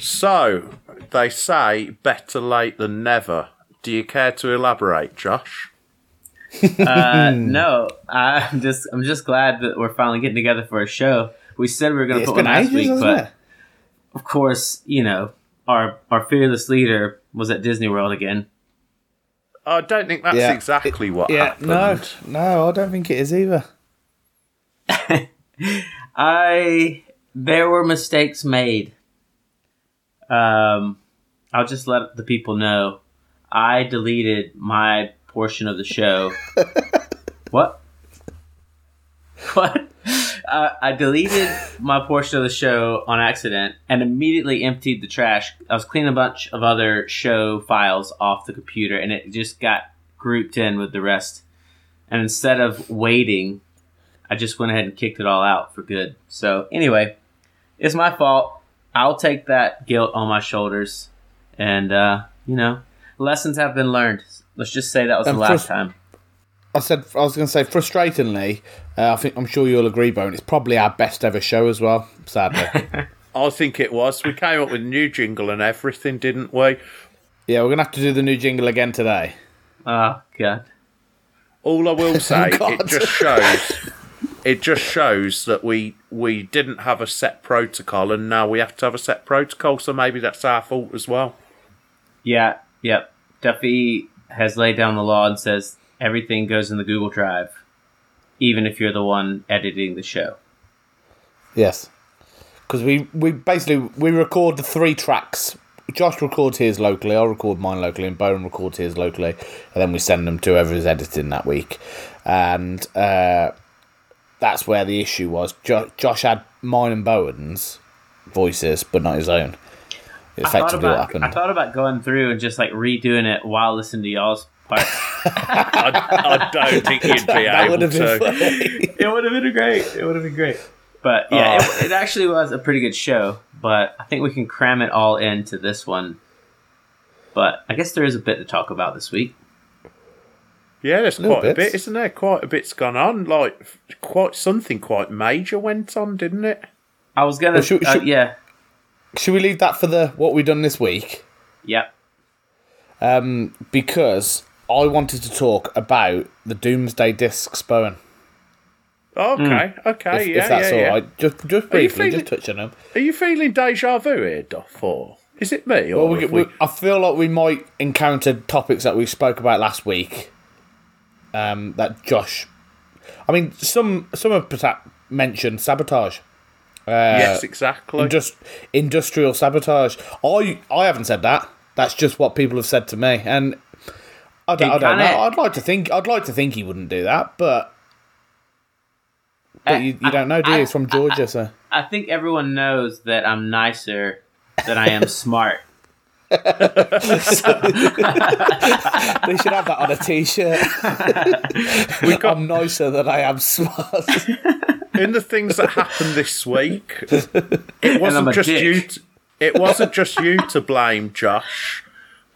So, they say better late than never. Do you care to elaborate, Josh? Uh, no, I'm just I'm just glad that we're finally getting together for a show. We said we were going to It's put one been last ages, week, but it? of course, you know, our our fearless leader was at Disney World again. I don't think that's Yeah. exactly what Yeah, happened. no, no, I don't think it is either. I there were mistakes made. Um, I'll just let the people know. I deleted my portion of the show. what? What? Uh, I deleted my portion of the show on accident and immediately emptied the trash. I was cleaning a bunch of other show files off the computer, and it just got grouped in with the rest. And instead of waiting I just went ahead and kicked it all out for good. So anyway, it's my fault. I'll take that guilt on my shoulders, and uh, you know, lessons have been learned. Let's just say that was And the last first- time. I said I was going to say frustratingly. Uh, I think I'm sure you'll agree, Bone. It's probably our best ever show as well. Sadly, I think it was. We came up with a new jingle and everything, didn't we? yeah, we're gonna have to do the new jingle again today. Oh god. All I will say, God. it just shows. It just shows that we we didn't have a set protocol, and now we have to have a set protocol. So maybe that's our fault as well. Yeah. Yep. Duffy has laid down the law and says everything goes in the Google Drive, even if you're the one editing the show. Yes, because we we basically we record the three tracks. Josh records his locally, I record mine locally, and Bowen records his locally, and then we send them to whoever's editing that week. And uh, that's where the issue was. Jo- Josh had mine and Bowen's voices, but not his own. I thought, what about, happened. I thought about going through and just like redoing it while listening to y'all's part. I, I don't think you'd be that able to. funny. it would have been great. It would have been great. But yeah, it, ah. it actually was a pretty good show. But I think we can cram it all into this one. But I guess there is a bit to talk about this week. Yeah, there's Little quite a bit, isn't there? Quite a bit's gone on. Like quite something quite major went on, didn't it? I was gonna, Well, should- uh, should- yeah, Should we leave that for the what we done this week? yep. Um, because I wanted to talk about the Doomsday Discs, Bowen. Okay, okay, If, yeah, if that's yeah, all yeah. right, just just briefly, feeling- just touch on them. Are you feeling deja vu here, Duff? Or is it me? Or Well, we, have we, I feel like we might encounter topics that we spoke about last week. Um, that Josh, I mean, some some have mentioned sabotage. Uh, yes, exactly. Just industrial sabotage. I I haven't said that. That's just what people have said to me, and I don't, I don't know. I'd like to think I'd like to think he wouldn't do that, but but Uh, you, you don't know, do you? I- It's from Georgia, so I think everyone knows that I'm nicer than I am smart. They should have that on a t-shirt. I'm nicer than I am smart. in the things that happened this week, it wasn't just dick. you. To, it wasn't just you to blame, Josh.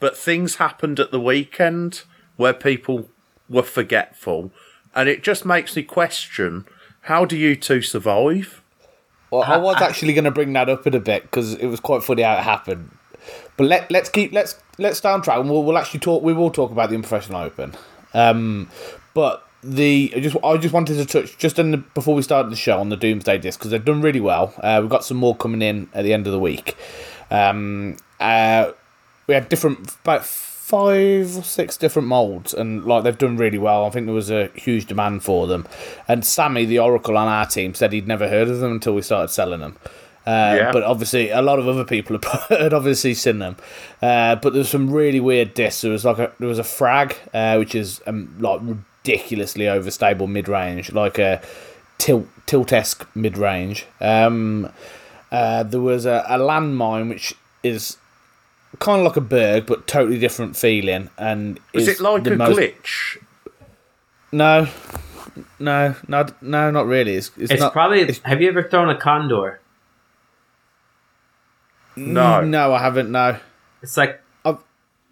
But things happened at the weekend where people were forgetful, and it just makes me question: How do you two survive? Well, I was actually going to bring that up in a bit because it was quite funny how it happened. But let let's keep let's let's stay on track and we'll, we'll actually talk. We will talk about the unprofessional open. Um, but the I just I just wanted to touch just in the, before we started the show on the Doomsday disc because they've done really well. Uh, we've got some more coming in at the end of the week. Um, uh, we had different about five or six different molds and like they've done really well i think there was a huge demand for them and sammy the oracle on our team said he'd never heard of them until we started selling them uh, Yeah. but obviously a lot of other people had obviously seen them uh, but there's some really weird discs there was like a there was a frag uh, which is um, like ridiculously overstable mid-range like a tilt tilt-esque mid-range um, uh, there was a, a landmine which is kind of like a berg, but totally different feeling. And Is it like a most- glitch? No, no, no, no, not really. It's, it's, It's not. probably. it's- have you ever thrown a condor? No. no, I haven't. No, It's like I've-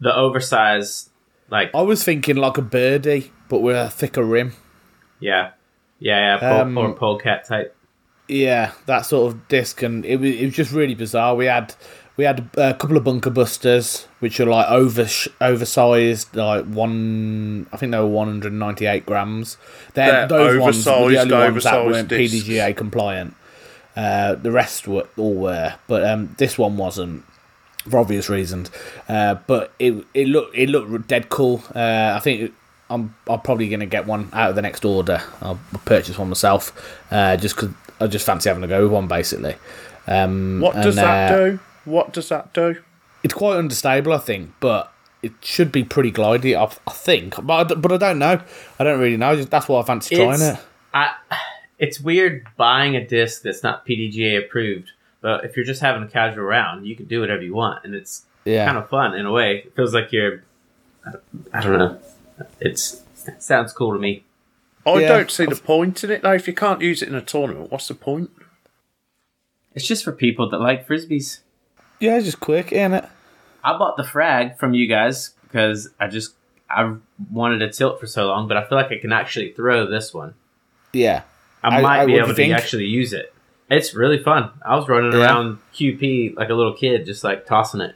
the oversized, like I was thinking like a birdie, but with a thicker rim. yeah, yeah, yeah, pole, Um, or polecat type. Yeah, that sort of disc, and it was it was just really bizarre. We had We had a couple of bunker busters, which are like over oversized, like one. I think they were one hundred ninety eight grams. They're, They're those ones were the oversized, only ones that weren't discs. PDGA compliant. Uh, the rest were all were, but um, this one wasn't for obvious reasons. Uh, but it it looked it looked dead cool. Uh, I think it, I'm I'm probably gonna get one out of the next order. I'll purchase one myself, uh, just because I just fancy having a go with one basically. Um, What does and, that uh, do? What does that do? It's quite unstable, I think, but it should be pretty glidey. I, I think, but but I don't know. I don't really know. Just, that's why I fancy trying It's- it. I, it's weird buying a disc that's not PDGA approved, but if you're just having a casual round, you can do whatever you want, and it's Yeah, kind of fun in a way. It feels like you're, I don't know, it's it sounds cool to me. I Yeah. don't see the point in it though. If you can't use it in a tournament, what's the point? It's just for people that like frisbees. yeah, it's just quick, ain't it? I bought the frag from you guys because I just I wanted a tilt for so long, but I feel like I can actually throw this one. Yeah, I, I- might I- be able you to actually use it. It's really fun. I was running Yeah. around QP like a little kid, just like tossing it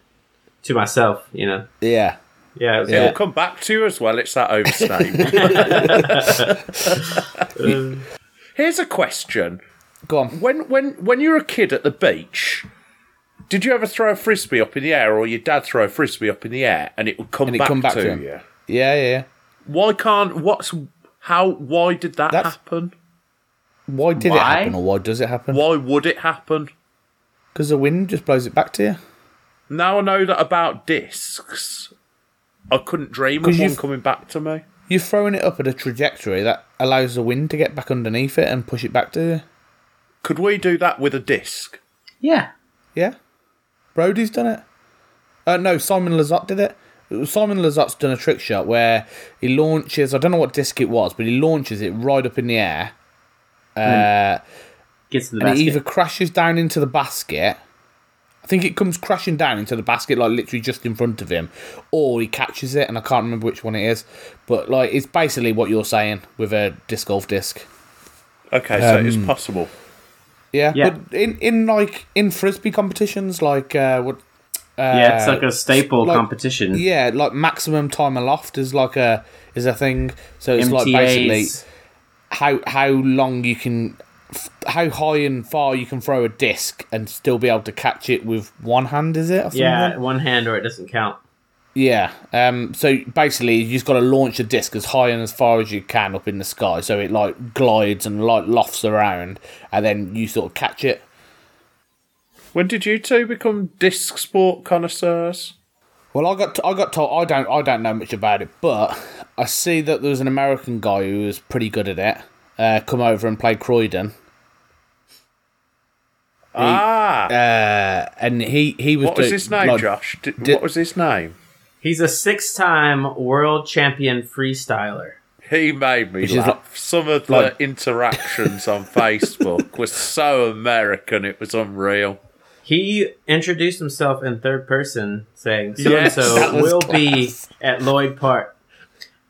to myself. You know, yeah. yeah, it was Yeah. It'll come back to you as well. It's that overstatement. good. Here's a question: Go on. When when when you were a kid at the beach, did you ever throw a frisbee up in the air, or your dad throw a frisbee up in the air, and it would come, And back, come back to, to you? Yeah, yeah. yeah. Why can't? What's how? Why did that That's- happen? Why did it happen, or why does it happen? Why would it happen? Because the wind just blows it back to you. Now I know that about discs. I couldn't dream of one you've- coming back to me. You're throwing it up at a trajectory that allows the wind to get back underneath it and push it back to you. Could we do that with a disc? yeah. Yeah. Brody's done it. Uh, no, Simon Lizotte did it. Simon Lizotte's done a trick shot where he launches, I don't know what disc it was, but he launches it right up in the air. Uh, Gets in the and it basket. either crashes down into the basket. I think it comes crashing down into the basket, like literally just in front of him, or he catches it, and I can't remember which one it is. But like, it's basically what you're saying with a disc golf disc. Okay, so Um, it's possible. Yeah, Yeah. but in in like in frisbee competitions, like uh, what? Uh, yeah, it's like a staple like- competition. Yeah, like maximum time aloft is like a is a thing. So it's like basically MTAs. How how long you can, how high and far you can throw a disc and still be able to catch it with one hand. Is it? Or? Yeah, one hand or it doesn't count. Yeah. Um. So basically, you just got to launch a disc as high and as far as you can up in the sky, so it like glides and like lofts around, and then you sort of catch it. When did you two become disc sport connoisseurs? Well, I got I got told I don't I don't know much about it, but I see that there was an American guy who was pretty good at it. Uh, come over and play Croydon, ah, uh, and he he was. what was do- his name, like, Josh? Did, did- what was his name? He's a six-time world champion freestyler. He made me Which laugh. like- Some of the like- interactions on Facebook were so American, it was unreal. He introduced himself in third person, saying, "So Yes, and that so was will be at Lloyd Park."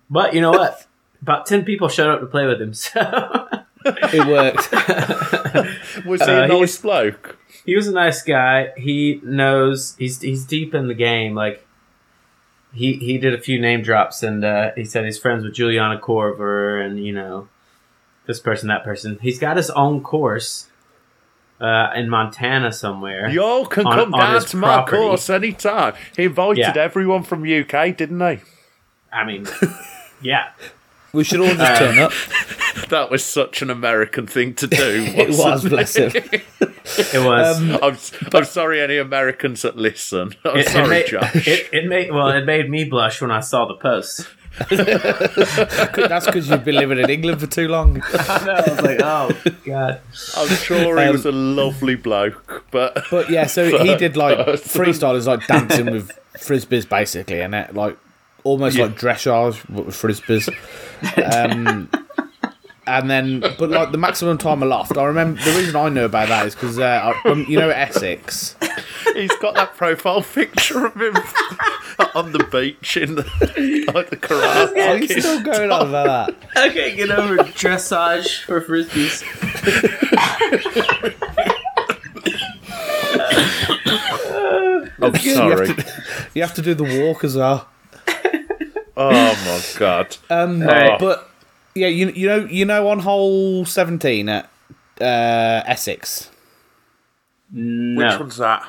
But you know what? About ten people showed up to play with him, so It worked. Was he Uh, a he- nice bloke? he was a nice guy. He knows he's he's deep in the game. Like he he did a few name drops, and uh, he said he's friends with Juliana Korver, and you know this person, that person. He's got his own course uh, in Montana somewhere. Y'all can On- come on down to my property. course anytime. He invited Yeah. everyone from UK, didn't he? I mean, yeah. we should all just Uh, turn up. That was such an American thing to do. It was, wasn't bless him. It was. Um, I'm, I'm sorry, any Americans that listen. I'm it, it sorry, made, Josh. It, it made well. It made me blush when I saw the post. That's because you've been living in England for too long. I know. I was like, oh god. I'm sure he Um, was a lovely bloke, but But yeah, so he did like First. freestyle is like dancing with frisbees basically, and it like almost Yeah. like dressage but with frisbees. Um, and then, but like the maximum time aloft, I remember the reason I know about that is because uh, um, you know Essex. he's got that profile picture of him on the beach in the like the karate. Are you kid. still going on about that? Okay, can't get over dressage for frisbees. I'm You sorry. have, to, you have to do the walk as well. Oh my god. Um, Right. But yeah, you you know you know on hole seventeen at uh, Essex. No. Which one's that?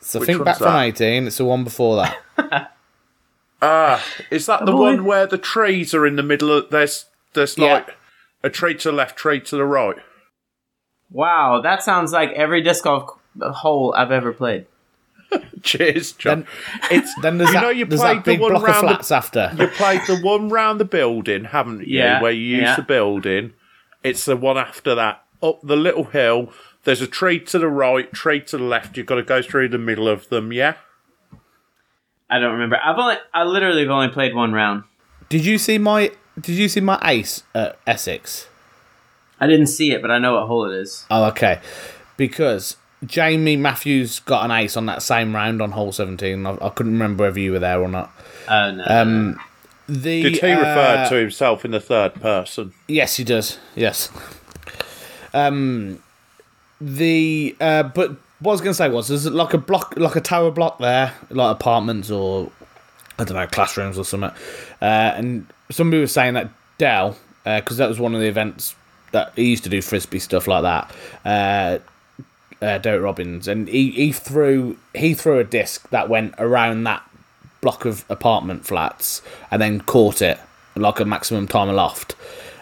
So Which think one's back from that? eighteen. It's the one before that. Ah, is that the one where the trees are in the middle of there's there's Yeah. like a tree to the left, tree to the right. Wow, that sounds like every disc golf hole I've ever played. Cheers, John. Then- it's Then there's you that, know you there's played that the one block of round the flats after. you played the one round the building, haven't you? Yeah, Where you used yeah. the building. It's the one after that. Up the little hill, there's a tree to the right, tree to the left. You've got to go through the middle of them, yeah? I don't remember. I've only, I literally have only played one round. Did you see my Did you see my ace at Essex? I didn't see it, but I know what hole it is. Oh, okay. Because Jamie Matthews got an ace on that same round on hole seventeen. I, I couldn't remember whether you were there or not. Oh no. Um, the Did he uh, refer to himself in the third person? Yes, he does. Yes. Um, the uh, but what I was going to say was there's like a block, like a tower block there, like apartments or I don't know classrooms or something. Uh, and somebody was saying that Dell, because that was one of the events that he used to do frisbee stuff like that. Uh, Derek Robbins, and he, he threw he threw a disc that went around that block of apartment flats and then caught it like a maximum time aloft.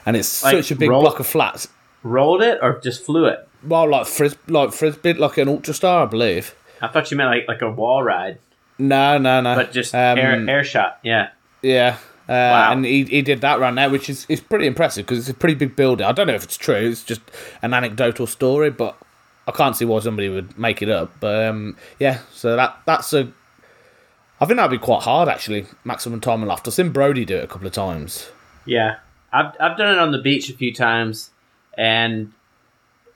And it's Like, such a big roll- block of flats. Rolled it or just flew it? Well, like fris like frisbee, like an ultra star, I believe. I thought you meant like like a wall ride, No, no, no. but just Um, air air shot. Yeah. Yeah. Uh, Wow. And he, he did that right now, which is, is pretty impressive because it's a pretty big building. I don't know if it's true. It's just an anecdotal story, but I can't see why somebody would make it up. But um, yeah, so that that's a. I think that'd be quite hard actually. Maximum time and loft. I've seen Brody do it a couple of times. Yeah, I've I've done it on the beach a few times, and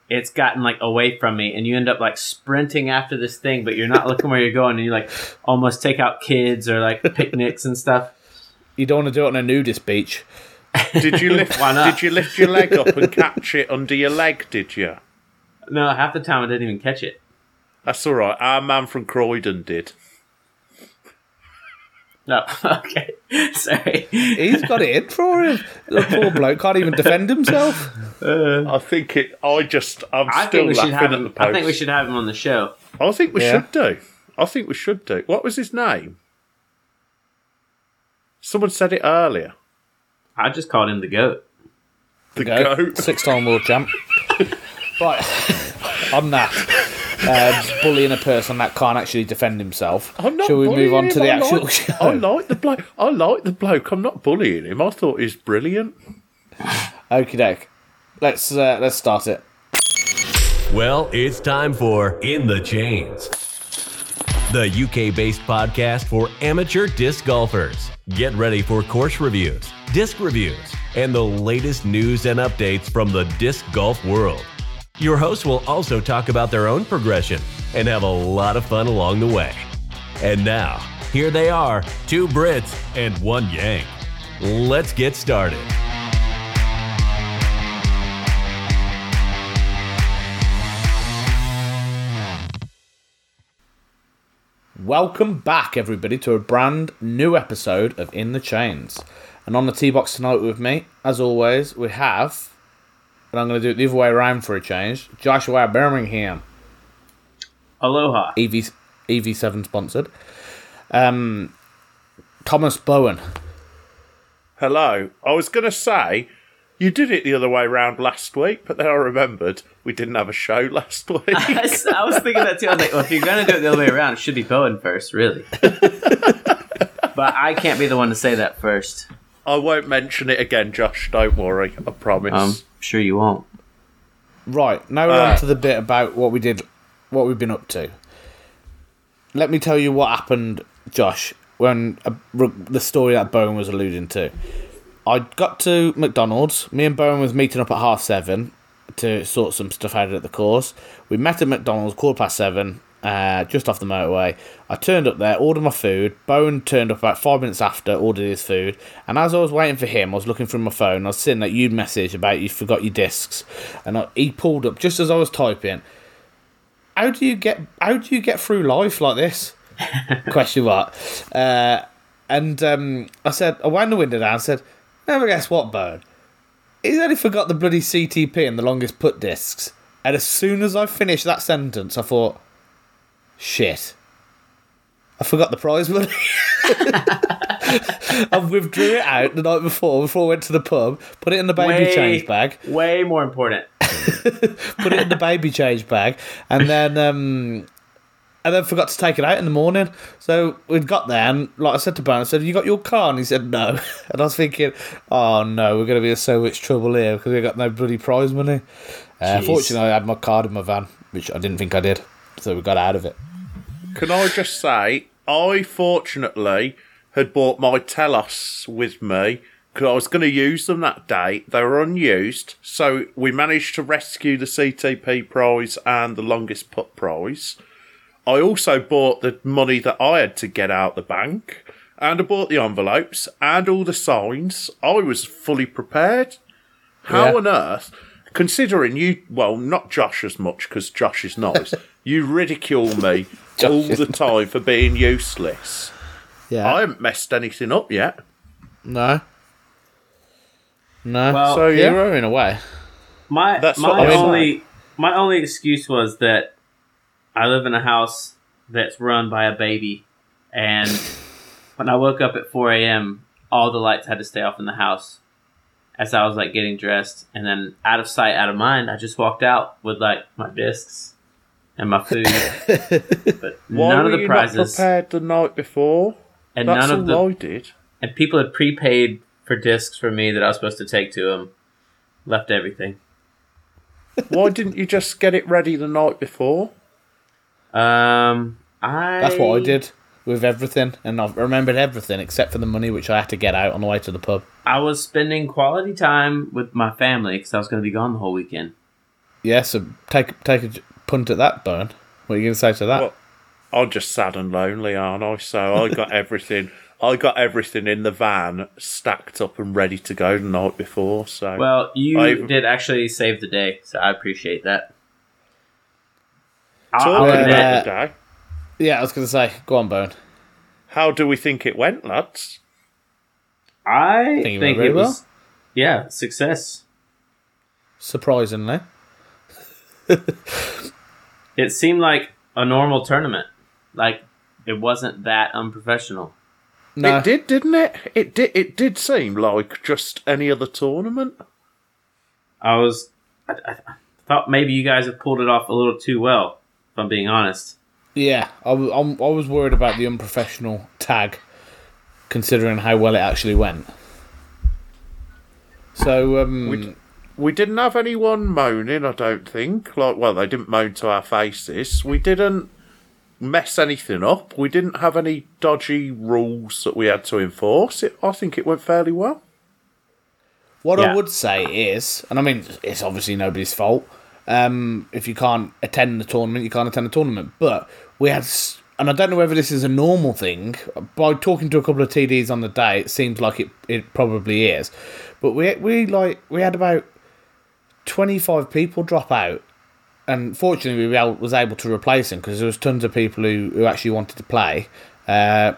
it's gotten like away from me, and you end up like sprinting after this thing, but you're not looking where you're going, and you like almost take out kids or like picnics and stuff. You don't want to do it on a nudist beach. Did you lift? Why not? Did you lift your leg up and catch it under your leg? Did you? No, half the time I didn't even catch it. That's all right. Our man from Croydon did. No, okay, sorry. He's got it in for him. The poor bloke can't even defend himself. I think it. I just. I'm I still think we should laughing have at the him. post. I think we should have him on the show. I think we Yeah. should do. I think we should do. What was his name? Someone said it earlier. I just called him the goat. The Go. goat. Six-time world champ. right, on that, uh, bullying a person that can't actually defend himself. I'm not Shall we move on to the I actual like, show? I like the bloke. I like the bloke. I'm not bullying him. I thought he's brilliant. Okie doke. Let's uh, let's start it. Well, it's time for In the Chains, the UK based podcast for amateur disc golfers. Get ready for course reviews, disc reviews, and the latest news and updates from the disc golf world. Your hosts will also talk about their own progression and have a lot of fun along the way. And now, here they are two Brits and one Yank. Let's get started. Welcome back, everybody, to a brand new episode of In the Chains. And on the tee box tonight with me, as always, we have, and I'm going to do it the other way around for a change. Joshua Birmingham, Aloha. EV EV7 sponsored. Um, Thomas Bowen. Hello. I was going to say you did it the other way round last week, but then I remembered we didn't have a show last week. I was thinking that too. I was like, well, if you're gonna do it the other way around, it should be Bowen first, really. but I can't be the one to say that first. I won't mention it again, Josh. Don't worry. I promise. I'm sure you won't. Right, now we're Uh, on to the bit about what we did, what we've been up to. Let me tell you what happened, Josh, when uh, the story that Bowen was alluding to. I got to McDonald's. Me and Bowen was meeting up at half seven to sort some stuff out at the course. We met at McDonald's quarter past seven, uh, just off the motorway. I turned up there, ordered my food. Bowen turned up about five minutes after, ordered his food. And as I was waiting for him, I was looking through my phone. I was seeing that you'd messaged about you forgot your discs, and I, he pulled up just as I was typing. how do you get how do you get through life like this? Question mark. Uh, and um, I said, I wound the window down. and said, never guess what, Bone. He's only forgot the bloody CTP and the longest put discs. And as soon as I finished that sentence, I thought, shit. I forgot the prize money. I withdrew it out the night before, before I went to the pub, put it in the baby Way- change bag, Way more important. put it in the baby change bag, and then um, and then forgot to take it out in the morning. So we'd got there, and like I said to Bone, I said, "You got your car?" And he said, "No." And I was thinking, "Oh no, we're going to be in so much trouble here because we got no bloody prize money." Uh, fortunately, I had my card in my van, which I didn't think I did, so we got out of it. Can I just say, I fortunately had bought my Telos with me because I was going to use them that day. They were unused, so we managed to rescue the CTP prize and the longest putt prize. I also bought the money that I had to get out the bank, and I bought the envelopes and all the signs. I was fully prepared. How Yeah. on earth, considering you, well, not Josh as much because Josh is nice, you ridicule me all the time for being useless. Yeah. I haven't messed anything up yet. no. No. Well- so Yeah. you were in a way. My That's my what I mean- only my only excuse was that I live in a house that's run by a baby, and when I woke up at four a.m., all the lights had to stay off in the house. As I was like getting dressed, and then out of sight, out of mind, I just walked out with like my discs and my food, but Why none were of the you prizes not prepared the night before? and That's none of all the I did. and people had prepaid for discs for me that I was supposed to take to them. Left everything. Why didn't you just get it ready the night before? Um, I That's what I did with everything, and I remembered everything except for the money which I had to get out on the way to the pub. I was spending quality time with my family because I was going to be gone the whole weekend. Yeah, so take take a punt at that, Bone. What are you going to say to that? Well, I'm just sad and lonely, aren't I? So I got everything. I got everything in the van stacked up and ready to go the night before. So Well, you I- did actually save the day, so I appreciate that. I'll, talking I'll admit, ah, about the day, yeah, I was going to say, go on, Bone. how do we think it went, lads? I Think you think went it very was, yeah, success. Surprisingly, It seemed like a normal tournament. Like it wasn't that unprofessional. no, It did, didn't it? It did. It did seem like just any other tournament. I was, I, I thought maybe you guys have pulled it off a little too well. If I'm being honest. yeah, I, w- I'm- I was worried about the unprofessional tag, considering how well it actually went. So, um, We- We didn't have anyone moaning. I don't think. Like, well, they didn't moan to our faces. We didn't mess anything up. We didn't have any dodgy rules that we had to enforce. It. I think it went fairly well. What Yeah. I would say is, and I mean, it's obviously nobody's fault. Um, if you can't attend the tournament, you can't attend the tournament. But we had, and I don't know whether this is a normal thing. By talking to a couple of TDs on the day, it seems like it, it probably is. But we we like we had about twenty five people drop out, and fortunately we were- was able to replace them because there was tons of people who, who actually wanted to play. Uh,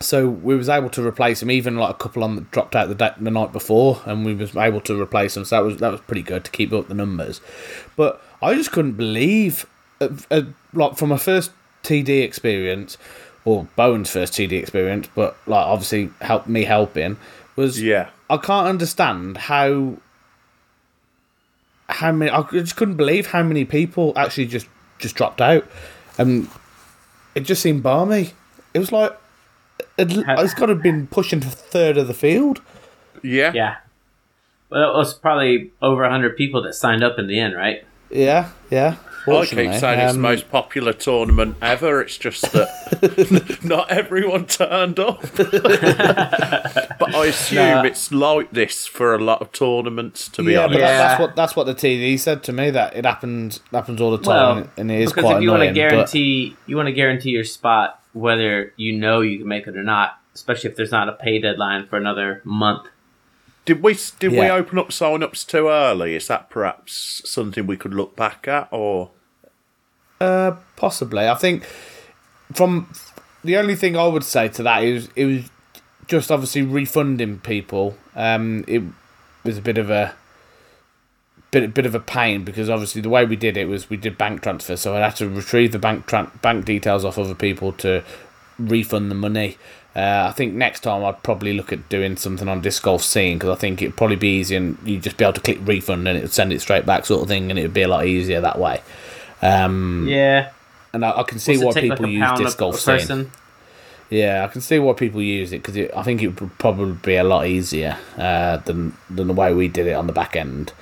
so we was able to replace them. Even like a couple on that dropped out the day, the night before, and we was able to replace them. So that was that was pretty good to keep up the numbers. But I just couldn't believe, uh, uh, like from my first TD experience, or Bowen's first TD experience, but like obviously help me helping was Yeah. I can't understand how how many I just couldn't believe how many people actually just just dropped out, and it just seemed balmy. It was like it, it's got to have been pushing to a third of the field. Yeah. Yeah. Well, it was probably over 100 people that signed up in the end, right? Yeah, yeah. I keep Fortunately, saying it's the um, most popular tournament ever. It's just that not everyone turned up. but I assume Nah. it's like this for a lot of tournaments. To be yeah, honest, that- Yeah. that's what that's what the TD said to me that it happens happens all the time, Well, and it- and it is because if you want to annoying. but- guarantee, you want to guarantee your spot, whether you know you can make it or not, especially if there's not a pay deadline for another month. Did we did we open up sign ups too early? Is that perhaps something we could look back at, or Uh, possibly. I think from the only thing I would say to that is it was just obviously refunding people. Um, it was a bit of a bit bit of a pain because obviously the way we did it was we did bank transfer, so I had to retrieve the bank tran- bank details off other people to refund the money. Uh, I think next time I'd probably look at doing something on Disc Golf Scene because I think it'd probably be easy and you'd just be able to click refund and it would send it straight back, sort of thing, and it would be a lot easier that way. Um, Yeah. and I, I can see why take, people like, use Disc Golf Scene. Yeah, I can see why people use it because I think it would probably be a lot easier uh, than than the way we did it on the back end.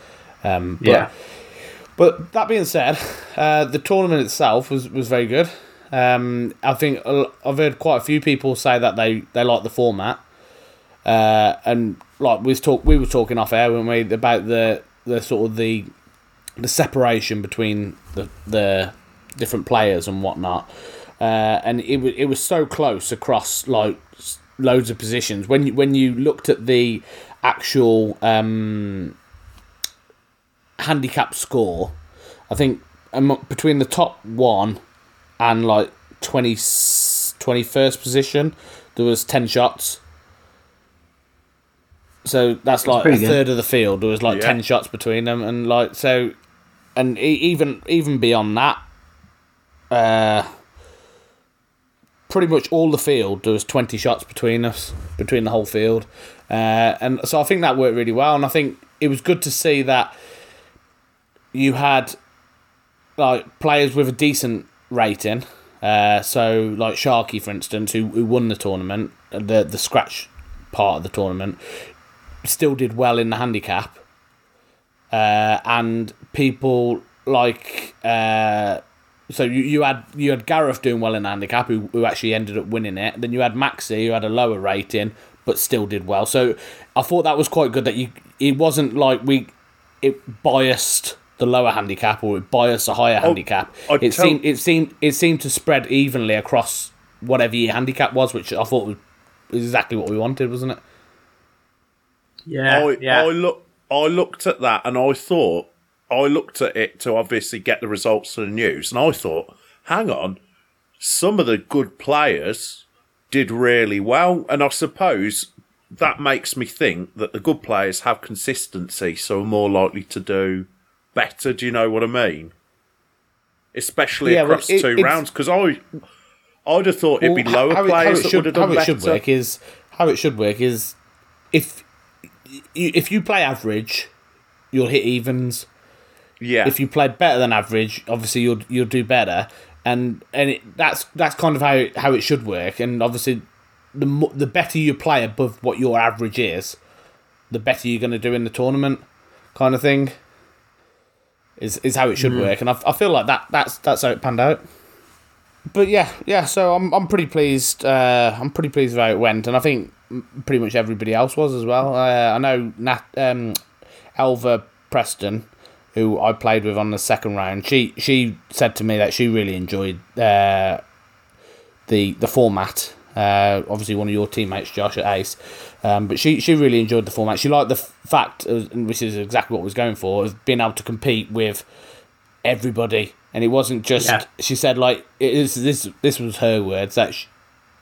Um, but, Yeah. But that being said, uh, the tournament itself was, was very good. Um, I think I've heard quite a few people say that they, they like the format, uh, and like we talk we were talking off air when we about the the sort of the the separation between the the different players and whatnot. Uh, and it was it was so close across like loads of positions. When you, when you looked at the actual um, handicap score, I think between the top one and like 20, 21st position, there was ten shots. So that's like a good. third of the field. There was like Yeah. ten shots between them, and like so, and e- even even beyond that, uh, pretty much all the field there was twenty shots between us, between the whole field, uh, and so I think that worked really well, and I think it was good to see that you had like players with a decent rating. Uh, so like Sharky, for instance, who, who won the tournament, the the scratch part of the tournament, still did well in the handicap. Uh, and people like uh, so you, you had you had Gareth doing well in the handicap, who, who actually ended up winning it. Then you had Maxi, who had a lower rating but still did well. So I thought that was quite good that you it wasn't like we it biased the lower handicap or it biased the higher oh, handicap. I'd It tell- seemed it seemed it seemed to spread evenly across whatever your handicap was, which I thought was exactly what we wanted, wasn't it? Yeah. I, yeah. I look I looked at that and I thought I looked at it to obviously get the results of the news and I thought, hang on, some of the good players did really well and I suppose that makes me think that the good players have consistency so are more likely to do better, do you know what I mean? Especially Yeah, well, across it- two it's- rounds because I I'd have thought it'd be Well, lower how players how it that would have done how it better. should work is how it should work is if you, if you play average, you'll hit evens. yeah. If you play better than average, obviously you'll you'll do better, and and it, that's that's kind of how it, how it should work. And obviously, the mo- the better you play above what your average is, the better you're going to do in the tournament, kind of thing. Is is how it should work, and I, I feel like that that's that's how it panned out but yeah, yeah. So I'm I'm pretty pleased. Uh, I'm pretty pleased with how it went, and I think pretty much everybody else was as well. Uh, I know Nat, um, Elva Preston, who I played with on the second round. She she said to me that she really enjoyed uh, the the format. Uh, obviously, one of your teammates, Josh at Ace, um, but she she really enjoyed the format. She liked the fact, which is exactly what I was going for, of being able to compete with everybody, and it wasn't just. Yeah. She said like it is this. This was her words that she,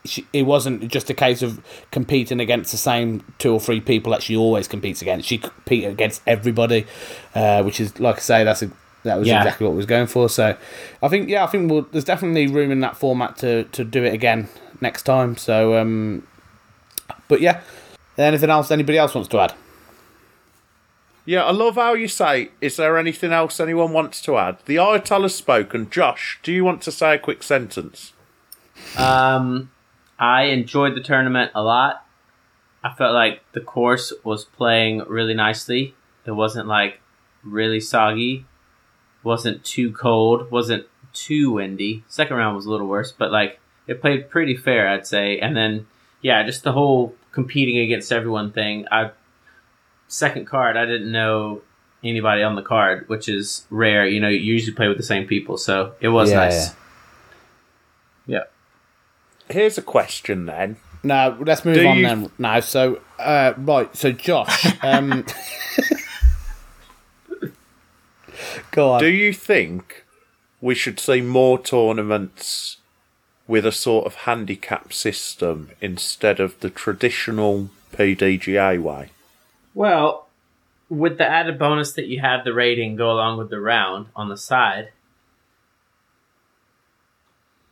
she, it wasn't just a case of competing against the same two or three people that she always competes against. She competed against everybody, uh, which is like I say, that's a, that was Yeah. exactly what we was going for. So, I think yeah, I think we'll, there's definitely room in that format to to do it again next time. So, um, but yeah, anything else? Anybody else wants to add? Yeah, I love how you say, is there anything else anyone wants to add? The Ayatollah has spoken. Josh, do you want to say a quick sentence? Um, I enjoyed the tournament a lot. I felt like the course was playing really nicely. It wasn't like really soggy. wasn't too cold. wasn't too windy. Second round was a little worse, but like it played pretty fair, I'd say. And then yeah, just the whole competing against everyone thing. I second card, I didn't know anybody on the card, which is rare. You know, you usually play with the same people, so it was Yeah, nice. Yeah. Here's a question then. No, let's move Do on you- then. Now, so uh, right, so Josh, um, go on. Do you think we should see more tournaments with a sort of handicap system instead of the traditional PDGA way. Well, with the added bonus that you have the rating go along with the round on the side,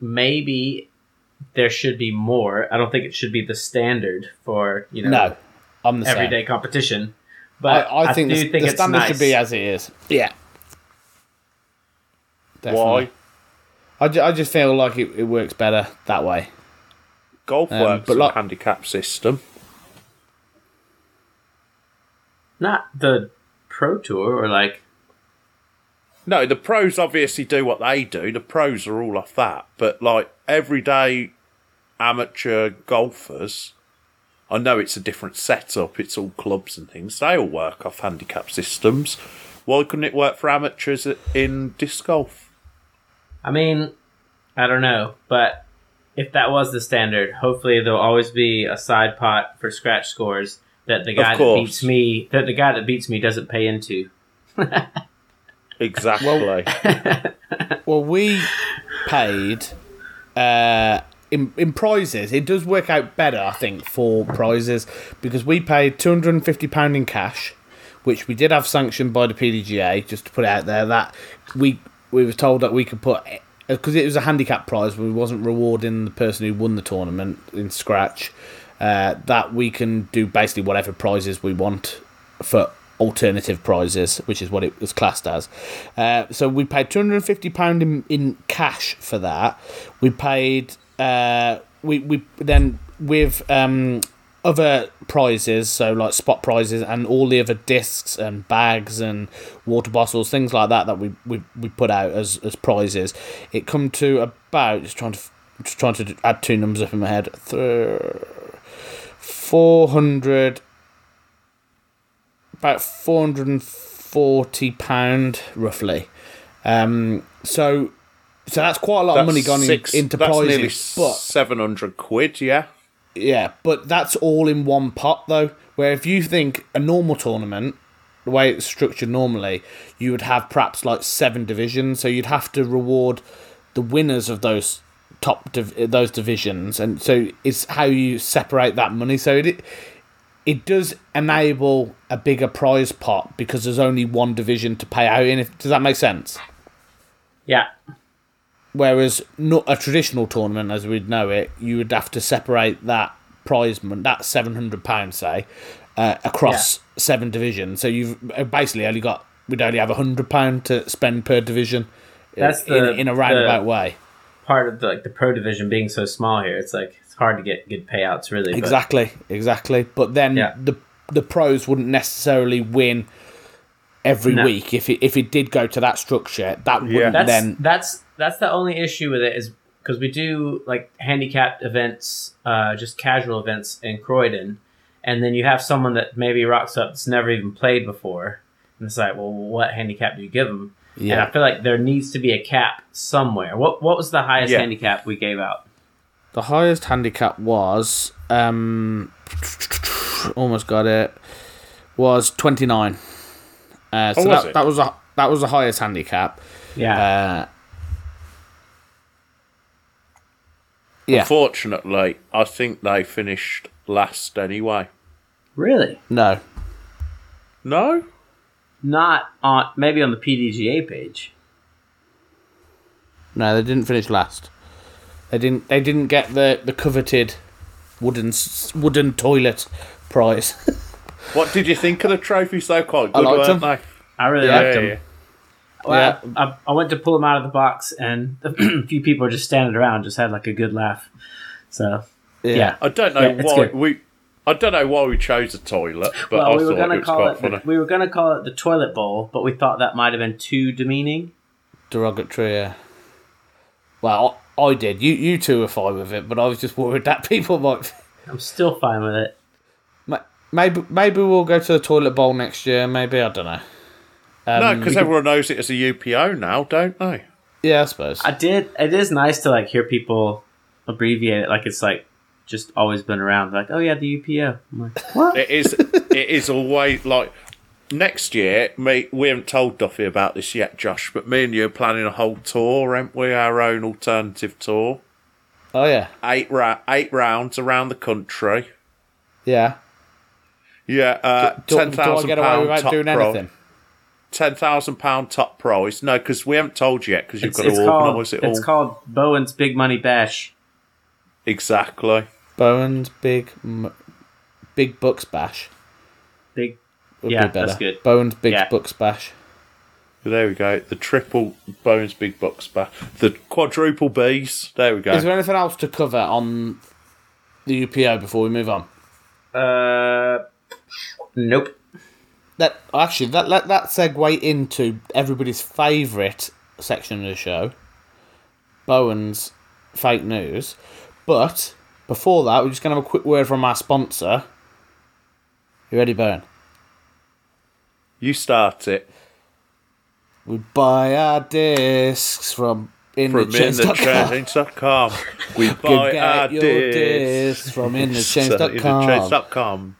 maybe there should be more. I don't think it should be the standard for you know No, I'm the same. everyday competition. I, But I think do the, think the it's standard nice. should be as it is. Yeah. Why? I, ju- I just feel like it, it works better that way. Golf Um, works but in like- a handicap system. Not the pro tour or like No, the pros obviously do what they do. The pros are all off that. But like everyday amateur golfers, I know it's a different setup. It's all clubs and things. They all work off handicap systems. Why couldn't it work for amateurs in disc golf? I mean, I don't know, but if that was the standard, hopefully there'll always be a side pot for scratch scores that the guy that beats me that the guy that beats me doesn't pay into. Exactly. Well, we paid uh, in in prizes. It does work out better, I think, for prizes because we paid two hundred and fifty pound in cash, which we did have sanctioned by the PDGA. Just to put it out there, that we we were told that we could put because it was a handicap prize. We wasn't rewarding the person who won the tournament in scratch. Uh, that we can do basically whatever prizes we want for alternative prizes, which is what it was classed as. Uh, so we paid two hundred and fifty pound in, in cash for that. We paid uh, we we then with um, other prizes, so like spot prizes and all the other discs and bags and water bottles, things like that that we we, we put out as as prizes. It come to about just trying to just trying to add two numbers up in my head. Four hundred about four hundred and forty pound roughly. Um, so so that's quite a lot of money gone in, six- into that's prizes. nearly but seven hundred quid. Yeah. Yeah, but that's all in one pot though. Where if you think a normal tournament, the way it's structured normally, you would have perhaps like seven divisions. So you'd have to reward the winners of those top div- those divisions, and so it's how you separate that money. So it it does enable a bigger prize pot because there's only one division to pay out in. Does that make sense? Yeah. Whereas not a traditional tournament, as we'd know it, you would have to separate that prize money, that seven hundred pounds, say, uh, across seven divisions. So you've uh, basically only got we'd only have a hundred pound to spend per division. uh, That's in, the- in a roundabout the- way. Part of the, like the pro division being so small here, it's like it's hard to get good payouts really. but- Exactly, exactly. But then Yeah. the the pros wouldn't necessarily win every No. week if it if it did go to that structure. That wouldn't that's then that's that's the only issue with it is because we do like handicapped events, uh, just casual events in Croydon, and then you have someone that maybe rocks up that's never even played before, and it's like, well, what handicap do you give them? Yeah. And. I feel like there needs to be a cap somewhere. What what was the highest Yeah. handicap we gave out? The highest handicap was um almost got it was 29. Uh, so Oh, was that, it? that was a that was the highest handicap. Yeah, Uh, yeah, Unfortunately, I think they finished last anyway. really? no. No? Not on maybe on the PDGA page. No, they didn't finish last. They didn't they didn't get the, the coveted wooden wooden toilet prize. What did you think of the trophies? They quite I good, liked weren't them. they? I really Yeah. liked them. Yeah. Well, I, I went to pull them out of the box, and a few people were just standing around, just had like a good laugh. So yeah, I don't know Yeah, why we. I don't know why we chose a toilet, but well, I we were thought gonna it was call quite it funny. the, we were gonna call it the toilet bowl, but we thought that might have been too demeaning. derogatory. Yeah. Well, I, I did. You you two were fine with it, but I was just worried that people might. I'm still fine with it. Maybe maybe we'll go to the toilet bowl next year. Maybe I don't know. Um, no, because we could- everyone knows it as a UPO now, don't they? yeah, I suppose. I did. It is nice to like hear people abbreviate it, like it's like just always been around. Like, oh yeah, the UPO. I'm like, what? It is. it is always like next year, me we haven't told Duffy about this yet, Josh, but me and you are planning a whole tour, aren't we? Our own alternative tour. Oh yeah, Eight ra- eight rounds around the country. yeah. Yeah, uh, Do, ten do I thousand get away pound without top doing prize. anything? Ten thousand pound top prize. No, because we haven't told you yet. Because you've It's, got to organise it all. it's called Bowen's Big Money Bash. exactly. Bowen's big, M- big bucks bash. Big Would Yeah, be better. that's good. Bowen's big Yeah. bucks bash. There we go. The triple Bowen's Big Bucks Bash. The quadruple Bs. There we go. Is there anything else to cover on the UPO before we move on? Uh, nope. That actually that let that segue into everybody's favourite section of the show, Bowen's fake news. But before that, we're just gonna have a quick word from our sponsor. You ready, Bowen? you start it. We buy our discs from in From the inthechains.com. We buy our discs. discs from inthechains.com.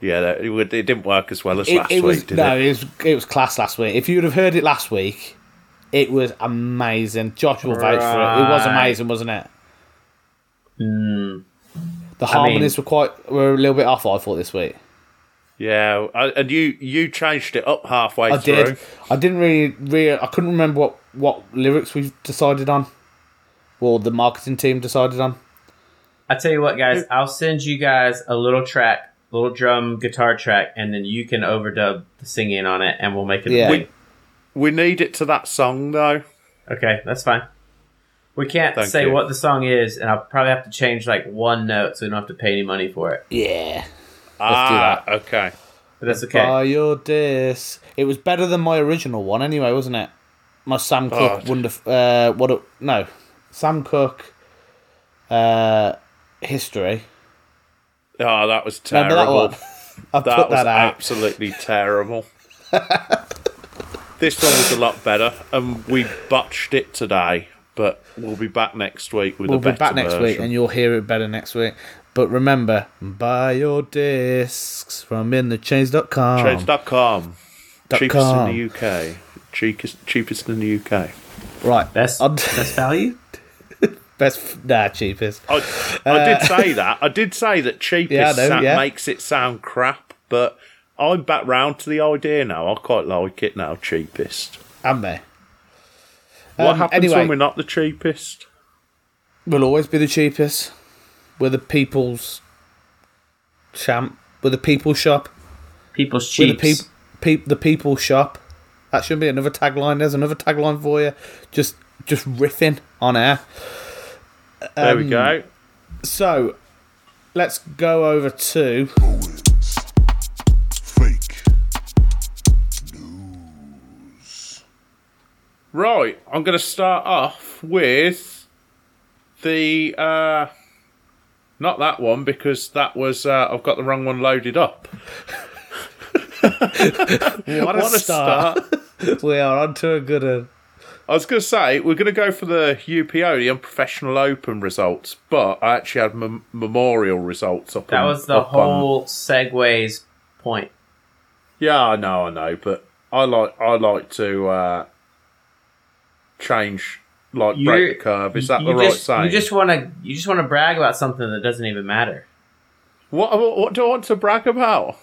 inthechains.com. Yeah, that, it, would- it didn't work as well as It, last it was week, did no, it? it was it was class last week. If you'd have heard it last week, it was amazing. Josh will vouch for it. It was amazing, wasn't it? Mm, The I harmonies mean- were quite were a little bit off. I thought this week. Yeah, I- and you you changed it up halfway I through. did. I didn't really, really. I couldn't remember what what lyrics we decided on, or the marketing team decided on. I tell you what, guys. I'll send you guys a little track, little drum guitar track, and then you can overdub the singing on it, and we'll make it. Yeah. thing. We need it to that song though. Okay, that's fine. We can't Thank say you. what the song is, and I'll probably have to change like one note, so we don't have to pay any money for it. Yeah, ah, okay. But that's okay. buy your discs. It was better than my original one, anyway, wasn't it? My Sam Cooke Oh. wonder. Uh, what? A, no, Sam Cooke. Uh, history. Oh, that was Remember terrible. that one? I That put was that out. absolutely terrible. this one was a lot better, and we botched it today. But we'll be back next week with We'll a be better back next week, and you'll hear it better next week. But remember, buy your discs from inthechains.com. Trades.com. Dot Cheapest com. in the UK. Cheapest, cheapest in the UK. Right, Best I'd- best value. Best nah cheapest. I, I did say that. I did say that cheapest Uh, Yeah, know, sa- yeah. makes it sound crap, but I'm back round to the idea now. I quite like it now, cheapest. And they What Um, happens anyway. when we're not the cheapest? We'll always be the cheapest. We're the people's champ. We're the people's shop. People's We're the cheeks. peop, peop, the people's shop. That should be another tagline. There's another tagline for you. Just just riffing on air. There we Um, go. So let's go over to Fake. Right, I'm going to start off with the uh, not that one because that was uh, I've got the wrong one loaded up. what a start. we are onto a good one. I was going to say we're going to go for the UPO, the Unprofessional Open results, but I actually had mem- Memorial results up. that on- was the up on- whole segues point. Yeah, I know, I know, but I like I like to uh, change, like You're- break the curve. Is that the right just, saying? You just want to you just want to brag about something that doesn't even matter. What, what what do I want to brag about?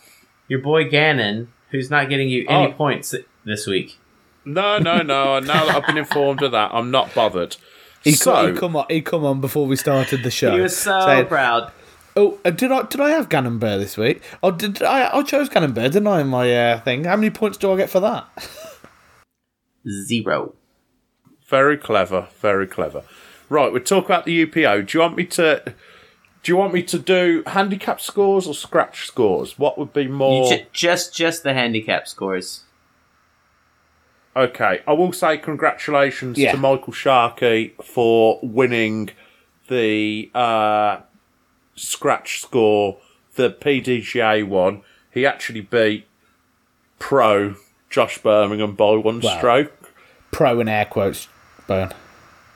Your boy Gannon, who's not getting you any Oh. points this week. No, no, no. now that I've been informed of that, I'm not bothered. He, so, co- he come on. He come on before we started the show. He was so saying, proud. Oh, uh, did I did I have Gannon Buhr this week? Oh, did I? I chose Gannon Buhr, didn't I? In my uh, thing. How many points do I get for that? Zero. very clever, very clever. Right, we'll talk about the UPO. Do you want me to? Do you want me to do handicap scores or scratch scores? What would be You more? ju- just just the handicap scores. Okay, I will say congratulations Yeah. to Michael Sharkey for winning the uh, scratch score, the PDGA one. He actually beat pro Josh Birmingham by one Wow. stroke. Pro in air quotes, Bone.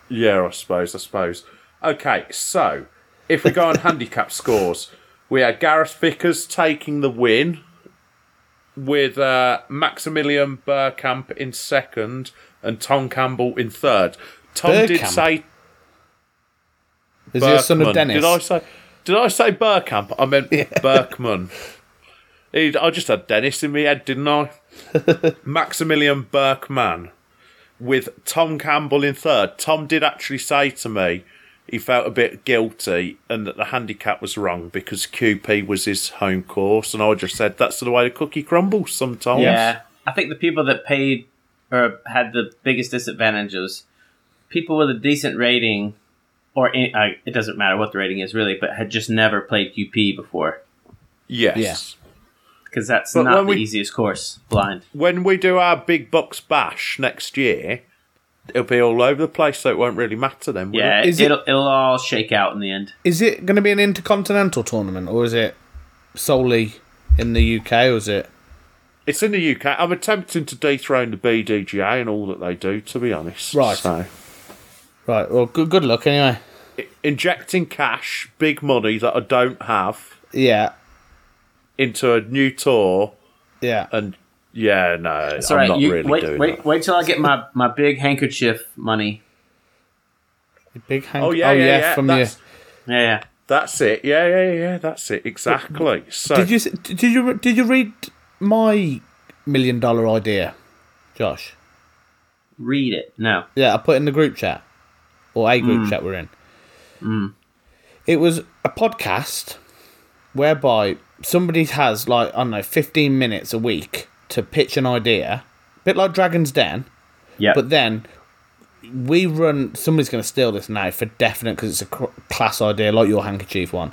Yeah, I suppose, I suppose. Okay, so if we go on handicap scores, we had Gareth Vickers taking the win with uh, Maximilian Burkamp in second and Tom Campbell in third. Tom did say Is he a son of Dennis? Did I say? Did I say Burkamp? I meant Berkman. He- I just had Dennis in my head, didn't I? Maximilian Berkman with Tom Campbell in third. Tom did actually say to me he felt a bit guilty and that the handicap was wrong because QP was his home course, and I just said that's the way the cookie crumbles sometimes. Yeah, I think the people that paid or had the biggest disadvantages, people with a decent rating, or in, uh, it doesn't matter what the rating is really, but had just never played QP before Yes. Yeah. because that's But not the we- easiest course. Blind. When we do our big bucks bash next year, it'll be all over the place, so it won't really matter then. will Yeah, it? Is it- it'll it'll all shake out in the end. Is it going to be an intercontinental tournament, or is it solely in the UK, or is it? It's in the UK. I'm attempting to dethrone the BDGA and all that they do, to be honest. Right. So, Right. Well, good. Good luck anyway. injecting cash, big money that I don't have, Yeah. into a new tour, Yeah. and yeah, no, Sorry, I'm not You, really wait, doing wait, that. wait till I get my, my big handkerchief money. Big hand. Oh, oh yeah, yeah, yeah. From that's, Yeah, yeah. that's it. Yeah, yeah, yeah. That's it. Exactly. So. Did you? s- Did you? Did you read my million dollar idea, Josh? Read it. No. Yeah, I put it in the group chat, or a group hmm. chat we're in. Hmm. It was a podcast whereby somebody has like I don't know, fifteen minutes a week to pitch an idea, a bit like Dragon's Den, Yeah. but then we run. Somebody's going to steal this now for definite because it's a cr- class idea, like your handkerchief one.